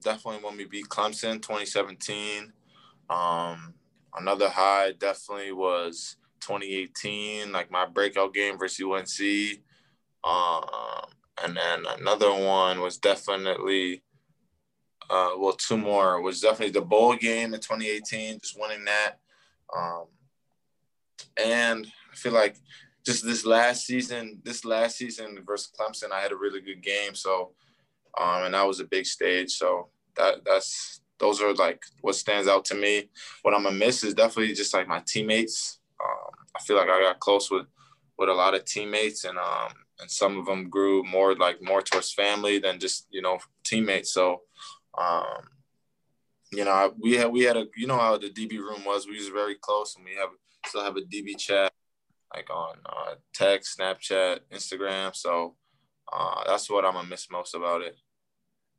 definitely when we beat Clemson 2017. Um, another high definitely was 2018, like my breakout game versus UNC. Um, and then another one was definitely uh, well, two more was definitely the bowl game in 2018, just winning that. Um, and I feel like just this last season, this last season versus Clemson, I had a really good game. So, um, and that was a big stage. So that that's those are like what stands out to me. What I'm gonna miss is definitely just like my teammates. Um, I feel like I got close with with a lot of teammates, and um, and some of them grew more like more towards family than just you know teammates. So um, you know, we had we had a you know how the DB room was. We was very close, and we have still have a DB chat like on uh, text, Snapchat, Instagram. So uh, that's what I'm gonna miss most about it.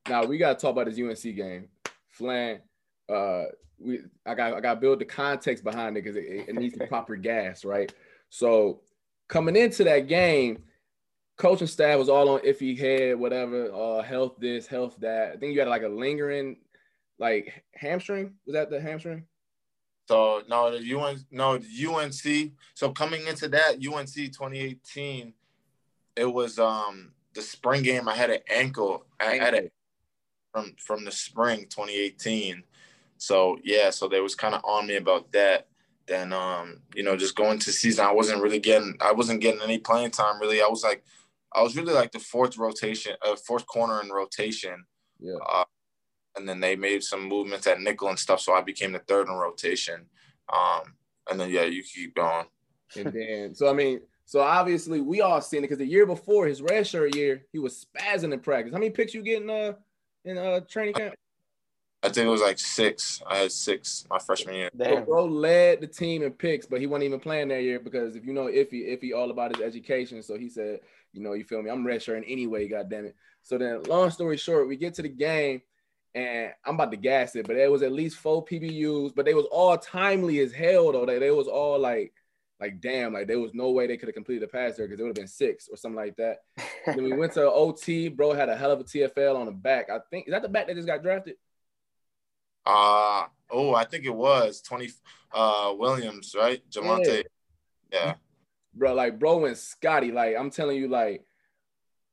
Now we gotta talk about this UNC game, Flan. Uh, we I got I got to build the context behind it because it, it needs the proper gas, right? So coming into that game, coaching staff was all on iffy head, whatever, uh, health this, health that. I think you had like a lingering, like hamstring. Was that the hamstring? So no, the UN, no the UNC. So coming into that UNC 2018, it was um the spring game. I had an ankle. I had it from from the spring 2018. So yeah, so they was kind of on me about that. Then um, you know, just going to season, I wasn't really getting, I wasn't getting any playing time really. I was like I was really like the fourth rotation, uh, fourth corner in rotation. Yeah. Uh, and then they made some movements at nickel and stuff, so I became the third in rotation. Um, and then yeah, you keep going. And then, so I mean, so obviously we all seen it because the year before his redshirt year, he was spazzing in practice. How many picks you getting uh in uh training camp? I think it was like six. I had six my freshman year. Damn. bro led the team in picks, but he wasn't even playing that year because if you know Iffy, Iffy all about his education. So he said, you know, you feel me? I'm red redshirting anyway, god damn it. So then long story short, we get to the game and I'm about to gas it, but it was at least four PBUs, but they was all timely as hell though. They, they was all like, like damn, like there was no way they could have completed the pass there because it would have been six or something like that. *laughs* then we went to OT, bro had a hell of a TFL on the back. I think is that the back that just got drafted? Uh oh, I think it was 20 uh Williams, right? Javonte. Yeah. yeah. Bro, like bro and Scotty, like I'm telling you, like,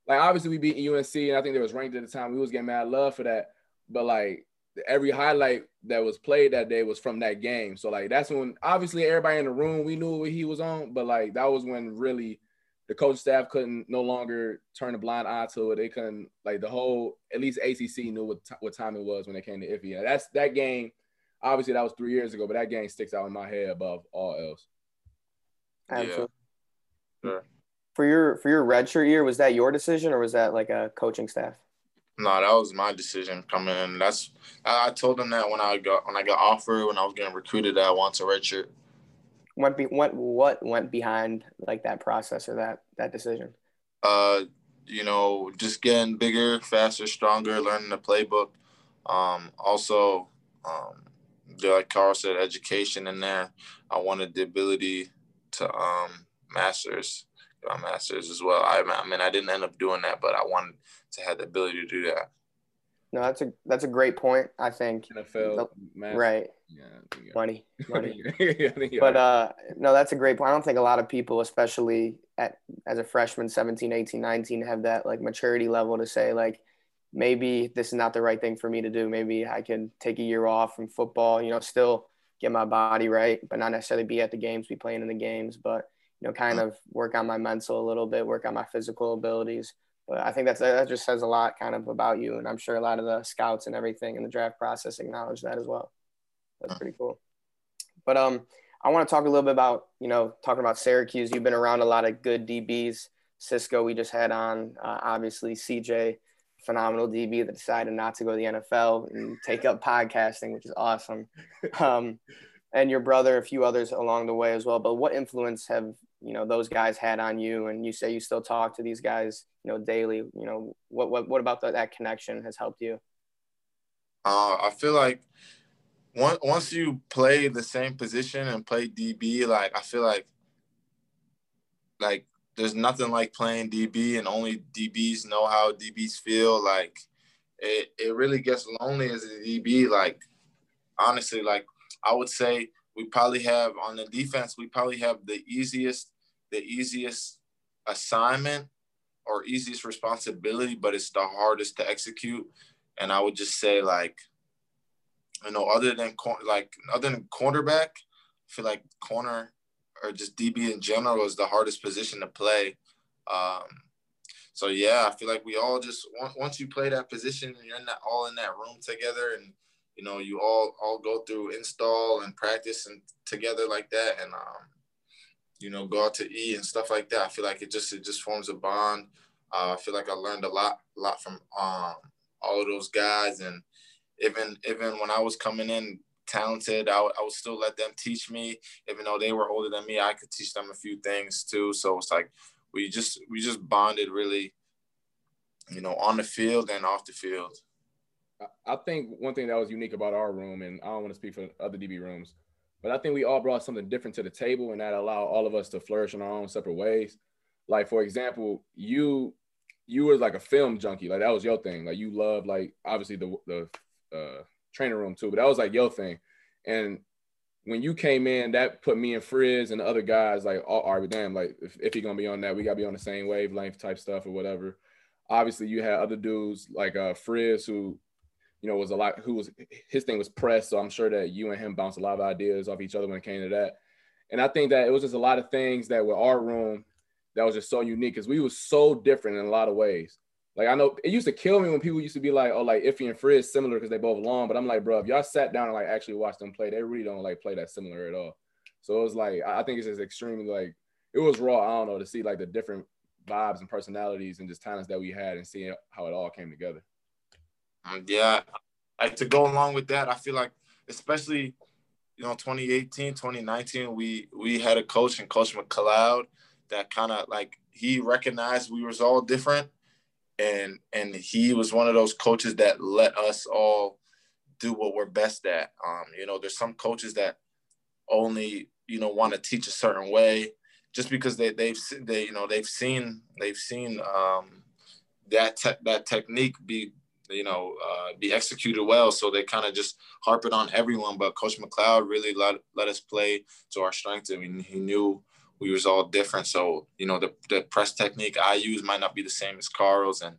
like obviously we beat UNC, and I think they was ranked at the time. We was getting mad love for that. But like every highlight that was played that day was from that game. So like that's when obviously everybody in the room we knew what he was on, but like that was when really the coach staff couldn't no longer turn a blind eye to it. They couldn't like the whole at least ACC knew what t- what time it was when they came to Iffy. And that's that game. Obviously, that was three years ago, but that game sticks out in my head above all else. Absolutely. Sure. For your for your redshirt year, was that your decision or was that like a coaching staff? No, that was my decision coming in. That's I, I told them that when I got when I got offered when I was getting recruited that I want a redshirt. What be, went what went behind like that process or that that decision? Uh, you know, just getting bigger, faster, stronger, learning the playbook. Um, also, um, like Carl said, education in there. I wanted the ability to um, masters, my masters as well. I, I mean, I didn't end up doing that, but I wanted to have the ability to do that. No, that's a that's a great point. I think NFL, right? Yeah, money, *laughs* money. but uh, no, that's a great point. I don't think a lot of people, especially at as a freshman, 17, 18, 19, have that like maturity level to say like, maybe this is not the right thing for me to do. Maybe I can take a year off from football. You know, still get my body right, but not necessarily be at the games, be playing in the games, but you know, kind of work on my mental a little bit, work on my physical abilities. But I think that's that just says a lot kind of about you, and I'm sure a lot of the scouts and everything in the draft process acknowledge that as well. That's pretty cool. But um, I want to talk a little bit about you know talking about Syracuse. You've been around a lot of good DBs. Cisco, we just had on, uh, obviously CJ, phenomenal DB that decided not to go to the NFL and take up podcasting, which is awesome. *laughs* Um, and your brother, a few others along the way as well. But what influence have you know those guys had on you? And you say you still talk to these guys, you know, daily. You know, what what what about the, that connection has helped you? Uh, I feel like once once you play the same position and play DB, like I feel like like there's nothing like playing DB and only DBs know how DBs feel. Like it, it really gets lonely as a DB. Like honestly, like I would say we probably have on the defense, we probably have the easiest, the easiest assignment or easiest responsibility, but it's the hardest to execute. And I would just say like, you know, other than like other than cornerback, I feel like corner or just DB in general is the hardest position to play. Um, so yeah, I feel like we all just once you play that position and you're not all in that room together, and you know you all all go through install and practice and together like that, and um, you know go out to eat and stuff like that. I feel like it just it just forms a bond. Uh, I feel like I learned a lot lot from um, all of those guys, and even even when I was coming in talented, I, I would still let them teach me. Even though they were older than me, I could teach them a few things too. So it's like we just we just bonded really, you know, on the field and off the field. I think one thing that was unique about our room, and I don't want to speak for other DB rooms, but I think we all brought something different to the table, and that allowed all of us to flourish in our own separate ways. Like for example, you you were like a film junkie, like that was your thing. Like you loved like obviously the the uh, training room too, but that was like your thing. And when you came in, that put me and Frizz and the other guys like, all right, damn, like if, if he gonna be on that, we gotta be on the same wavelength type stuff or whatever. Obviously, you had other dudes like uh Frizz who, you know, was a lot who was his thing was press. So I'm sure that you and him bounced a lot of ideas off each other when it came to that. And I think that it was just a lot of things that were our room that was just so unique because we was so different in a lot of ways. Like I know it used to kill me when people used to be like, "Oh, like Iffy and Frizz similar because they both long," but I'm like, bro, if y'all sat down and like actually watched them play, they really don't like play that similar at all. So it was like I think it's just extremely like it was raw. I don't know to see like the different vibes and personalities and just talents that we had and seeing how it all came together. Um, yeah, like to go along with that, I feel like especially you know 2018, 2019, we we had a coach and Coach McLeod that kind of like he recognized we was all different and and he was one of those coaches that let us all do what we're best at. Um, you know, there's some coaches that only you know want to teach a certain way just because they they've they you know they've seen they've seen um, that te- that technique be you know uh, be executed well so they kind of just harp it on everyone but coach mcleod really let, let us play to our strengths i mean he knew we was all different. So, you know, the, the press technique I use might not be the same as Carl's and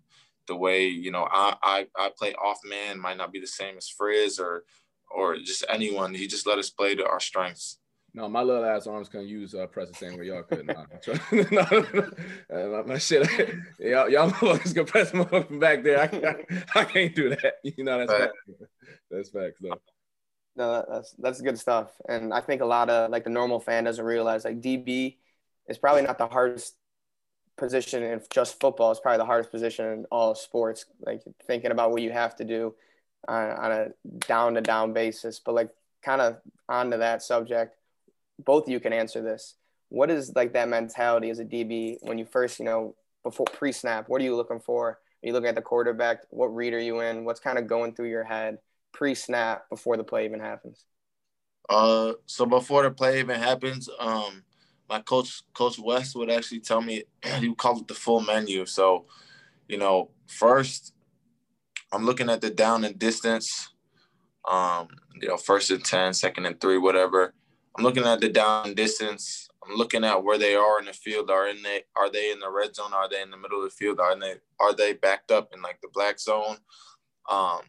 the way, you know, I, I, I play off man might not be the same as Frizz or, or just anyone. He just let us play to our strengths. No, my little ass arms can use uh, press the same way y'all could. Nah, *laughs* no, my shit, *laughs* y'all, y'all motherfuckers can press from back there. I, I, I, can't do that. *laughs* You know, that's right. facts. That's facts, though. No, that's that's good stuff. And I think a lot of like the normal fan doesn't realize like DB is probably not the hardest position in just football is probably the hardest position in all sports. Like thinking about what you have to do on, on a down to down basis. But like kind of onto that subject, both of you can answer this. What is like that mentality as a DB when you first, you know, before pre snap? What are you looking for? Are you looking at the quarterback? What read are you in? What's kind of going through your head pre snap before the play even happens? Uh, so before the play even happens, um, my coach, Coach West, would actually tell me *clears throat* he would call it the full menu. So, you know, first I'm looking at the down and distance. Um, you know, first and 10, second and three, whatever. I'm looking at the down distance. I'm looking at where they are in the field. Are in they are they in the red zone? Are they in the middle of the field? Are they are they backed up in like the black zone? Um,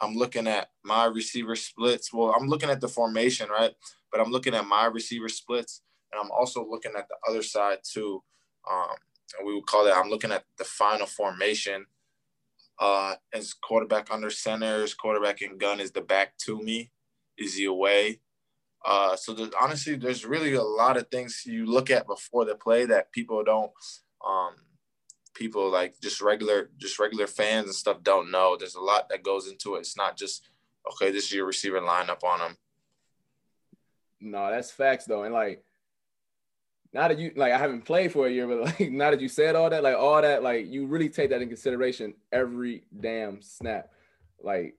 I'm looking at my receiver splits. Well, I'm looking at the formation, right? But I'm looking at my receiver splits and I'm also looking at the other side too. Um, we would call that I'm looking at the final formation. Uh, as quarterback under center, as quarterback and gun is the back to me. Is he away? Uh, so honestly, there's really a lot of things you look at before the play that people don't, um, people like just regular, just regular fans and stuff don't know. There's a lot that goes into it. It's not just okay. This is your receiver lineup on them. No, that's facts though, and like now that you like I haven't played for a year, but *laughs* like now that you said all that, like all that, like you really take that in consideration every damn snap. Like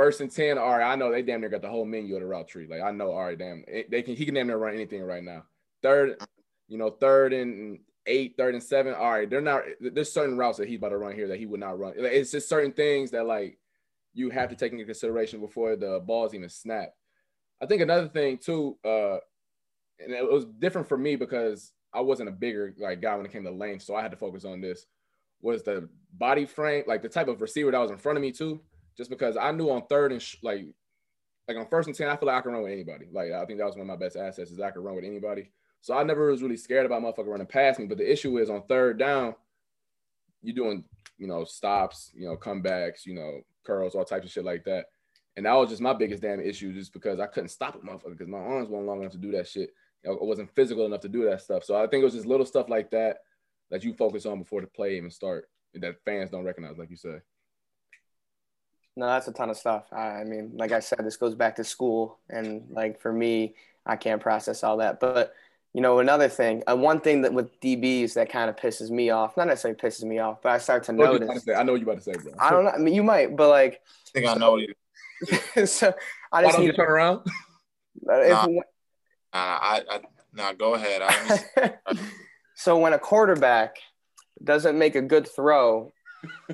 first and ten, all right, I know they damn near got the whole menu of the route tree. Like I know, all right, damn, they can he can damn near run anything right now. Third, you know, third and eight, third and seven, all right, they're not. There's certain routes that he's about to run here that he would not run. It's just certain things that like you have to take into consideration before the balls even snap. I think another thing too, uh, and it was different for me because I wasn't a bigger like guy when it came to length, so I had to focus on this. Was the body frame like the type of receiver that was in front of me too? Just because I knew on third and sh- like like on first and ten, I feel like I can run with anybody. Like I think that was one of my best assets is I could run with anybody. So I never was really scared about motherfucker running past me. But the issue is on third down, you're doing you know stops, you know comebacks, you know curls, all types of shit like that. And that was just my biggest damn issue, just because I couldn't stop a motherfucker because my arms weren't long enough to do that shit. I wasn't physical enough to do that stuff. So I think it was just little stuff like that that you focus on before the play even start that fans don't recognize, like you said. No, that's a ton of stuff. I, I mean, like I said, this goes back to school, and like for me, I can't process all that. But you know, another thing, uh, one thing that with DBs that kind of pisses me off, not necessarily pisses me off, but I start to notice. I know what you're about to say, bro. I don't know. I mean, you might, but like. I think I know you. *laughs* so I just Why don't you turn around. If, nah. I, I now go ahead. *laughs* so when a quarterback doesn't make a good throw,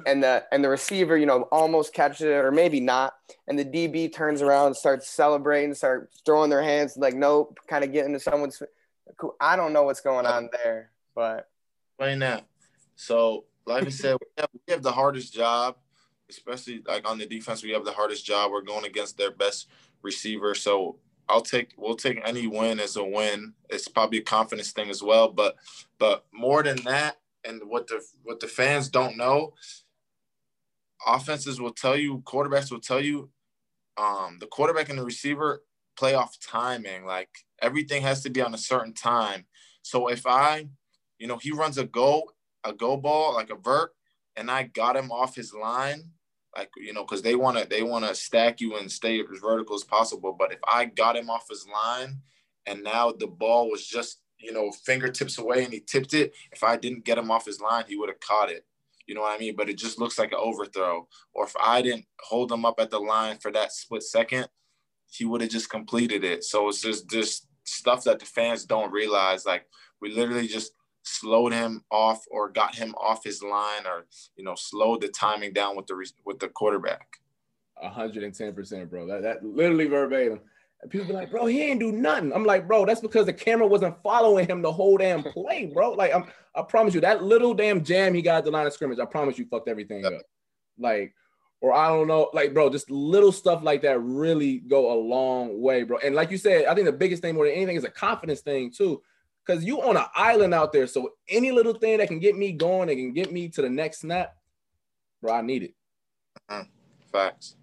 and the and the receiver, you know, almost catches it or maybe not, and the DB turns around starts celebrating, start throwing their hands like nope, kind of getting to someone's. I don't know what's going on there, but explain that. So, like I said, we have, we have the hardest job, especially like on the defense. We have the hardest job. We're going against their best receiver, so I'll take we'll take any win as a win. It's probably a confidence thing as well, but but more than that, and what the what the fans don't know, offenses will tell you, quarterbacks will tell you, um, the quarterback and the receiver play off timing. Like everything has to be on a certain time. So if I, you know, he runs a go a go ball like a vert, and I got him off his line, like you know, because they want to they want to stack you and stay as vertical as possible. But if I got him off his line, and now the ball was just you know fingertips away and he tipped it, if I didn't get him off his line, he would have caught it. You know what I mean? But it just looks like an overthrow. Or if I didn't hold him up at the line for that split second, he would have just completed it. So it's just this stuff that the fans don't realize. Like we literally just slowed him off or got him off his line or you know slowed the timing down with the with the quarterback. 110%, bro. That that literally verbatim. And people be like, bro, he ain't do nothing. I'm like, bro, that's because the camera wasn't following him the whole damn play, bro. Like, I'm, I promise you, that little damn jam he got at the line of scrimmage, I promise you, fucked everything up. Like, or I don't know, like, bro, just little stuff like that really go a long way, bro. And like you said, I think the biggest thing more than anything is a confidence thing too because you on an island out there. So any little thing that can get me going, that can get me to the next snap, bro, I need it. Facts.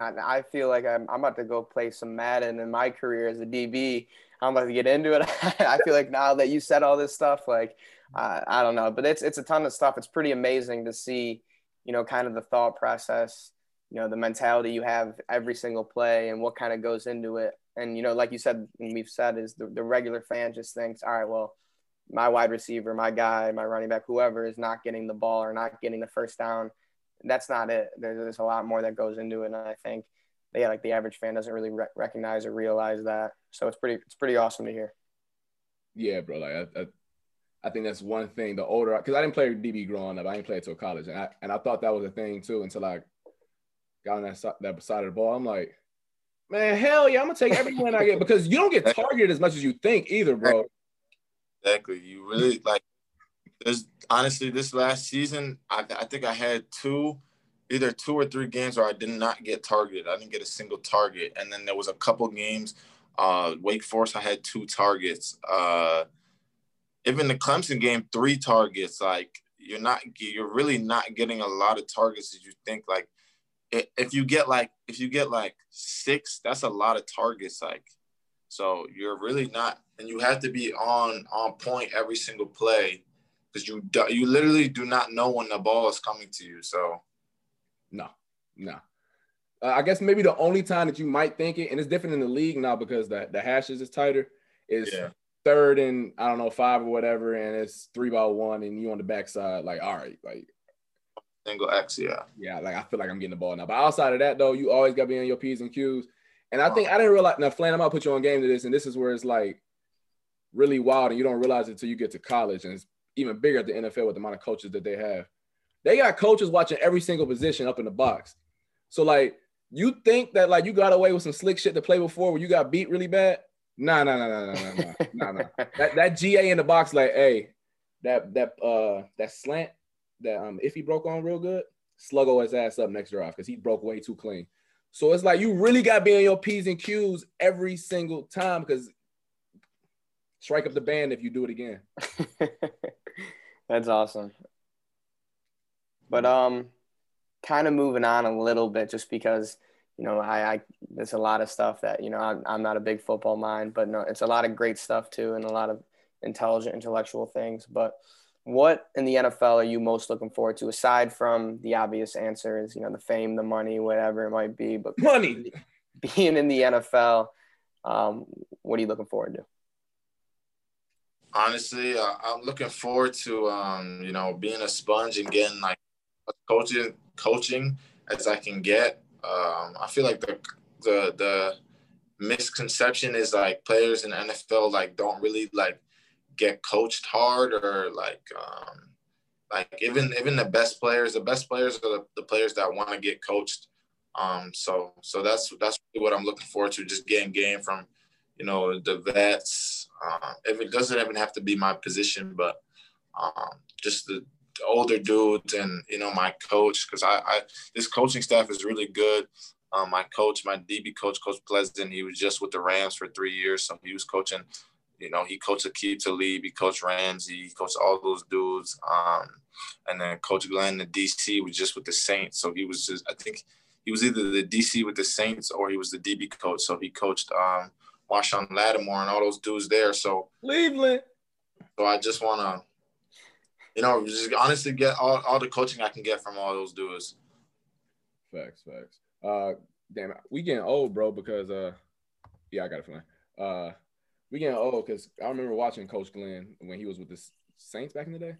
I feel like I'm, I'm about to go play some Madden in my career as a DB. I'm about to get into it. *laughs* I feel like now that you said all this stuff, like I, I don't know, but it's it's a ton of stuff. It's pretty amazing to see, you know, kind of the thought process, you know, the mentality you have every single play and what kind of goes into it. And you know, like you said, and we've said, is the, the regular fan just thinks, all right, well, my wide receiver, my guy, my running back, whoever is not getting the ball or not getting the first down. That's not it. There's, there's a lot more that goes into it, and I think yeah, like the average fan doesn't really re- recognize or realize that. So it's pretty it's pretty awesome to hear. Yeah, bro. Like I, I, I think that's one thing. The older, because I didn't play DB growing up, I didn't play it till college, and I and I thought that was a thing too until I got on that that side of the ball. I'm like, man, hell yeah, I'm gonna take every win I get because you don't get targeted as much as you think either, bro. Exactly. You really like. There's honestly this last season, I, I think I had two either two or three games where I did not get targeted. I didn't get a single target, and then there was a couple games. Uh, Wake Forest, I had two targets. Uh, even the Clemson game, three targets. Like you're not, you're really not getting a lot of targets as you think. Like if you get like if you get like six, that's a lot of targets. Like so, you're really not, and you have to be on on point every single play because you you literally do not know when the ball is coming to you. So no, no. Uh, I guess maybe the only time that you might think it, and it's different in the league now because the the hashes is tighter, is yeah. third and I don't know five or whatever, and it's three by one, and you on the backside, like all right, like single X, yeah, yeah. Like I feel like I'm getting the ball now, but outside of that though, you always got to be on your p's and q's. And I think I didn't realize now, Flan, I'm gonna put you on game to this, and this is where it's like really wild, and you don't realize it until you get to college, and it's even bigger at the NFL with the amount of coaches that they have. They got coaches watching every single position up in the box. So like you think that like you got away with some slick shit to play before when you got beat really bad? Nah, nah, nah, nah, nah, nah, nah, nah. That that GA in the box, like, hey, that that uh that slant that um if he broke on real good, sluggo his ass up next drive because he broke way too clean. So it's like you really got to be on your P's and Q's every single time because strike up the band if you do it again. *laughs* That's awesome. But um, kind of moving on a little bit, just because you know I, I there's a lot of stuff that you know I'm, I'm not a big football mind, but no, it's a lot of great stuff too, and a lot of intelligent, intellectual things. But what in the NFL are you most looking forward to, aside from the obvious answers, you know, the fame, the money, whatever it might be? But money, *laughs* being in the NFL, um, what are you looking forward to? Honestly, uh, I'm looking forward to um, you know being a sponge and getting like coaching coaching as I can get. Um, I feel like the the the misconception is like players in NFL like don't really like get coached hard or like um, like even even the best players the best players are the, the players that want to get coached um so so that's that's what i'm looking forward to just getting game from you know the vets uh, if it doesn't even have to be my position but um just the older dudes and you know my coach because I, I this coaching staff is really good. Um, my coach, my DB coach, Coach Pleasant, he was just with the Rams for three years, so he was coaching. You know, he coached Aqib Talib, he coached Ramsey, he coached all those dudes. Um, and then Coach Glenn, the DC, was just with the Saints, so he was just I think he was either the DC with the Saints or he was the DB coach. So he coached um, Marshon Lattimore and all those dudes there. So Cleveland. So I just want to you know, just honestly get all, all the coaching I can get from all those dudes. Facts, facts. Uh, damn, we getting old, bro. Because uh, yeah, I got it fine. Uh, we getting old because I remember watching Coach Glenn when he was with the Saints back in the day.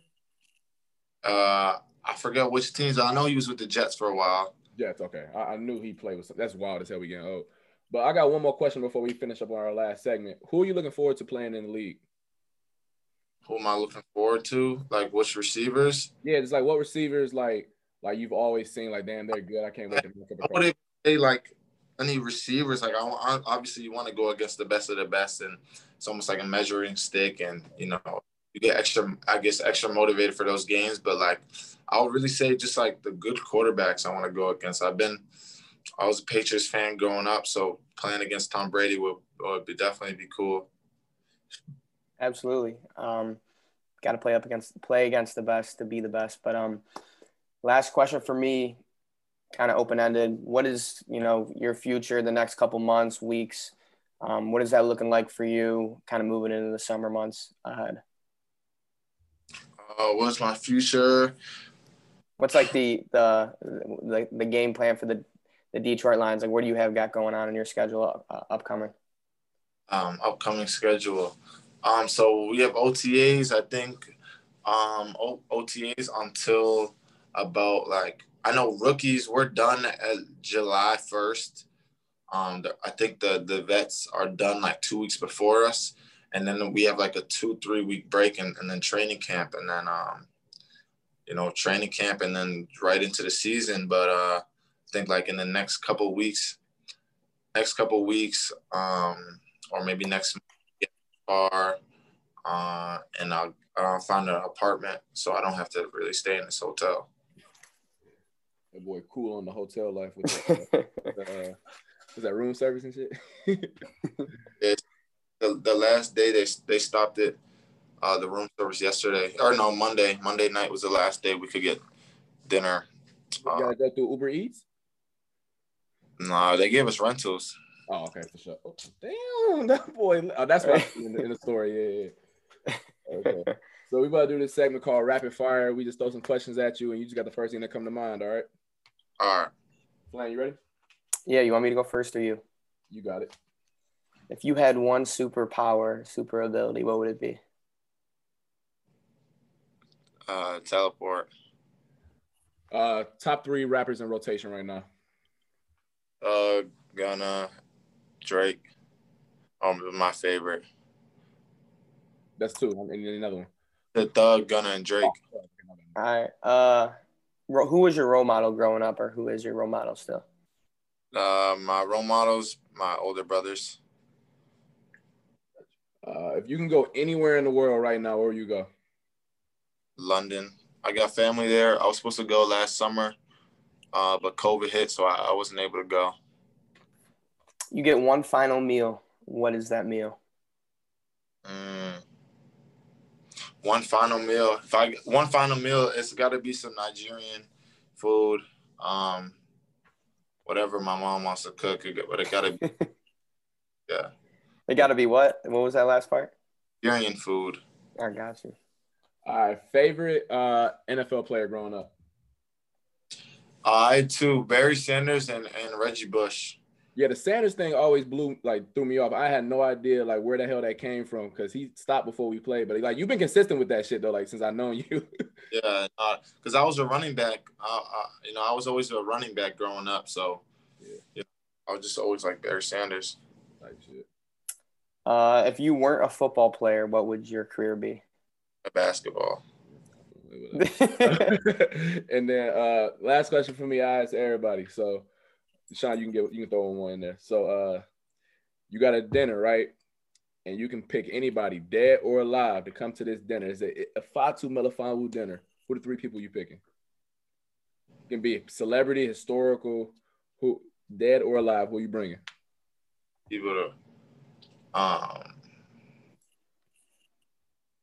Uh, I forget which teams. I know he was with the Jets for a while. Jets, okay. I, I knew he played with. That's wild as hell. We getting old. But I got one more question before we finish up on our last segment. Who are you looking forward to playing in the league? who am I looking forward to? Like which receivers? Yeah, it's like what receivers like like you've always seen like damn they're good. I can't wait to look up. I would say like any receivers like I, obviously you want to go against the best of the best and it's almost like a measuring stick and you know you get extra I guess extra motivated for those games but like I would really say just like the good quarterbacks I want to go against. I've been I was a Patriots fan growing up so playing against Tom Brady would would be definitely be cool. Absolutely. Um, got to play up against play against the best to be the best. But um, last question for me, kind of open ended. What is you know your future, the next couple months, weeks? Um, what is that looking like for you? Kind of moving into the summer months ahead. Uh, what's my future? What's like the the the, the game plan for the the Detroit Lions? Like, what do you have got going on in your schedule uh, upcoming? Um, upcoming schedule. Um, so we have OTAs. I think um o- OTAs until about like I know rookies. We're done at July first. Um, I think the the vets are done like two weeks before us, and then we have like a two three week break, and, and then training camp, and then um, you know, training camp, and then right into the season. But uh, think like in the next couple weeks, next couple weeks, um, or maybe next car, uh, and I'll uh, find an apartment so I don't have to really stay in this hotel. That boy cool on the hotel life with the, *laughs* uh, was that room service and shit? *laughs* it's the, the last day they they stopped it, uh, the room service yesterday or no Monday. Monday night was the last day we could get dinner. You Uh, gotta through Uber Eats. No, they gave us rentals. Oh, okay, for sure. Oh, damn, that boy. Oh, that's right in the, in the story. Yeah, yeah. Okay. So we about to do this segment called Rapid Fire. We just throw some questions at you, and you just got the first thing that come to mind. All right, All right. Flan, you ready? Yeah, you want me to go first or you? You got it. If you had one superpower, super ability, what would it be? Uh, teleport. Uh, top three rappers in rotation right now. Uh, Gunna, Drake. Um, my favorite. That's two. And then another one. The Thug, Gunna, and Drake. All right. Uh, who was your role model growing up, or who is your role model still? Uh, my role models, my older brothers. Uh, if you can go anywhere in the world right now, where would you go? London. I got family there. I was supposed to go last summer, uh, but COVID hit, so I, I wasn't able to go. You get one final meal. What is that meal? Mm. One final meal. If I one final meal, it's got to be some Nigerian food. Um, whatever my mom wants to cook, it- but it got to be *laughs* yeah, It got to be what? What was that last part? Nigerian food. I got you. All right, favorite uh, NFL player growing up. I too, Barry Sanders and, and Reggie Bush. Yeah, the Sanders thing always blew like threw me off. I had no idea like where the hell that came from because he stopped before we played. But like you've been consistent with that shit though, like since I known you. *laughs* Yeah, because I was a running back. Uh, uh, you know, I was always a running back growing up, so Yeah. you know, I was just always like Barry Sanders. like shit. Uh, if you weren't a football player, what would your career be? A Basketball. *laughs* *laughs* and then uh last question for me, I ask everybody. So Sean, you can get you can throw one in there. So uh you got a dinner, right? And you can pick anybody, dead or alive, to come to this dinner. It's a, a Fatu Melifonwu dinner. Who are the three people you picking? It can be celebrity, historical, who dead or alive, who you bringing? People to, um,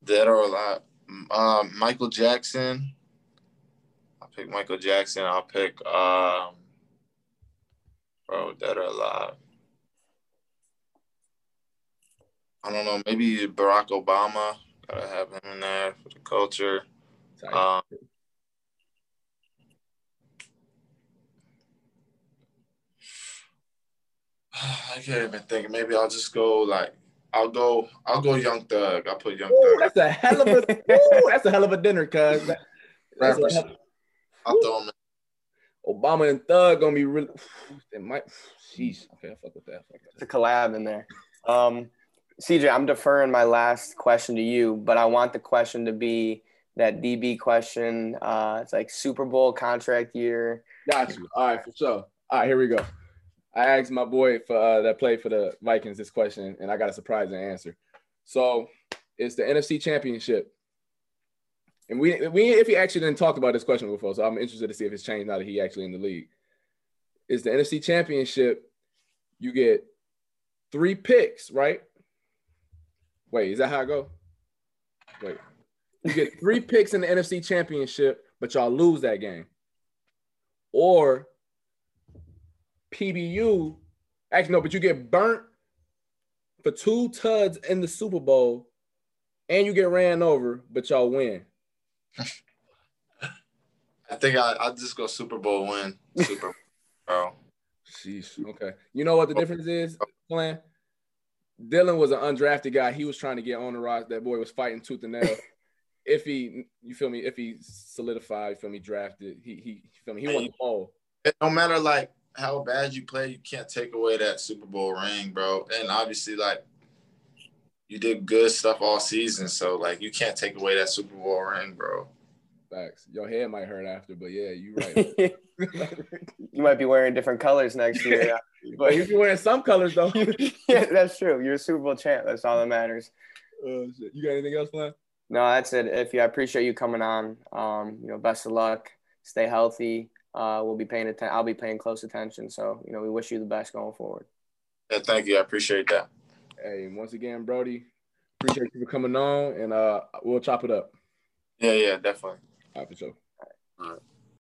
dead or alive. Um, Michael Jackson. I'll pick Michael Jackson. I'll pick um, bro, dead or alive. I don't know. Maybe Barack Obama. Gotta have him in there for the culture. Um, *sighs* I can't even think. Maybe I'll just go like I'll go I'll go Young Thug. I'll put Young Ooh, Thug. that's a hell of a ooh, that's a hell of a dinner, cuz. That- that's Rappers. hell- I'll throw him. In. Obama and Thug gonna be really. It might. Sheesh. Okay, I fuck with that. Fuck It's a collab in there. Um, CJ, I'm deferring my last question to you, but I want the question to be that DB question. Uh, it's like Super Bowl contract year. that. Got you. All right, for sure. All right, here we go. I asked my boy for uh, that played for the Vikings this question, and I got a surprising answer. So it's the NFC Championship, and we we if he actually didn't talk about this question before, so I'm interested to see if it's changed now that he actually in the league. It's the NFC Championship. You get three picks, right? Wait, is that how I go? Wait, you get three *laughs* picks in the NFC Championship, but y'all lose that game. Or PBU, actually no, but you get burnt for two tuds in the Super Bowl, and you get ran over, but y'all win. *laughs* I think I I just go Super Bowl win. Super Bowl. Sheesh. Okay. You know what the difference is, Flan? Dylan was an undrafted guy. He was trying to get on the roster. That boy was fighting tooth and nail. *laughs* if he, you feel me? If he solidified, you feel me? Drafted, he he, you feel me? He won the ball. No matter like how bad you play, you can't take away that Super Bowl ring, bro. And obviously, like you did good stuff all season, so like you can't take away that Super Bowl ring, bro. Facts. Your head might hurt after, but yeah, you right. *laughs* you might be wearing different colors next year. *laughs* but you'll be wearing some colors though. *laughs* yeah, that's true. You're a Super Bowl champ. That's all that matters. Uh, you got anything else, man? No, that's it. Iffy, I appreciate you coming on. Um, you know, best of luck. Stay healthy. Uh, we'll be paying attention. I'll be paying close attention. So, you know, we wish you the best going forward. Yeah, thank you. I appreciate that. Hey, once again, Brody, appreciate you for coming on, and uh, we'll chop it up. Yeah, yeah, definitely. All right, for sure. All right. All right.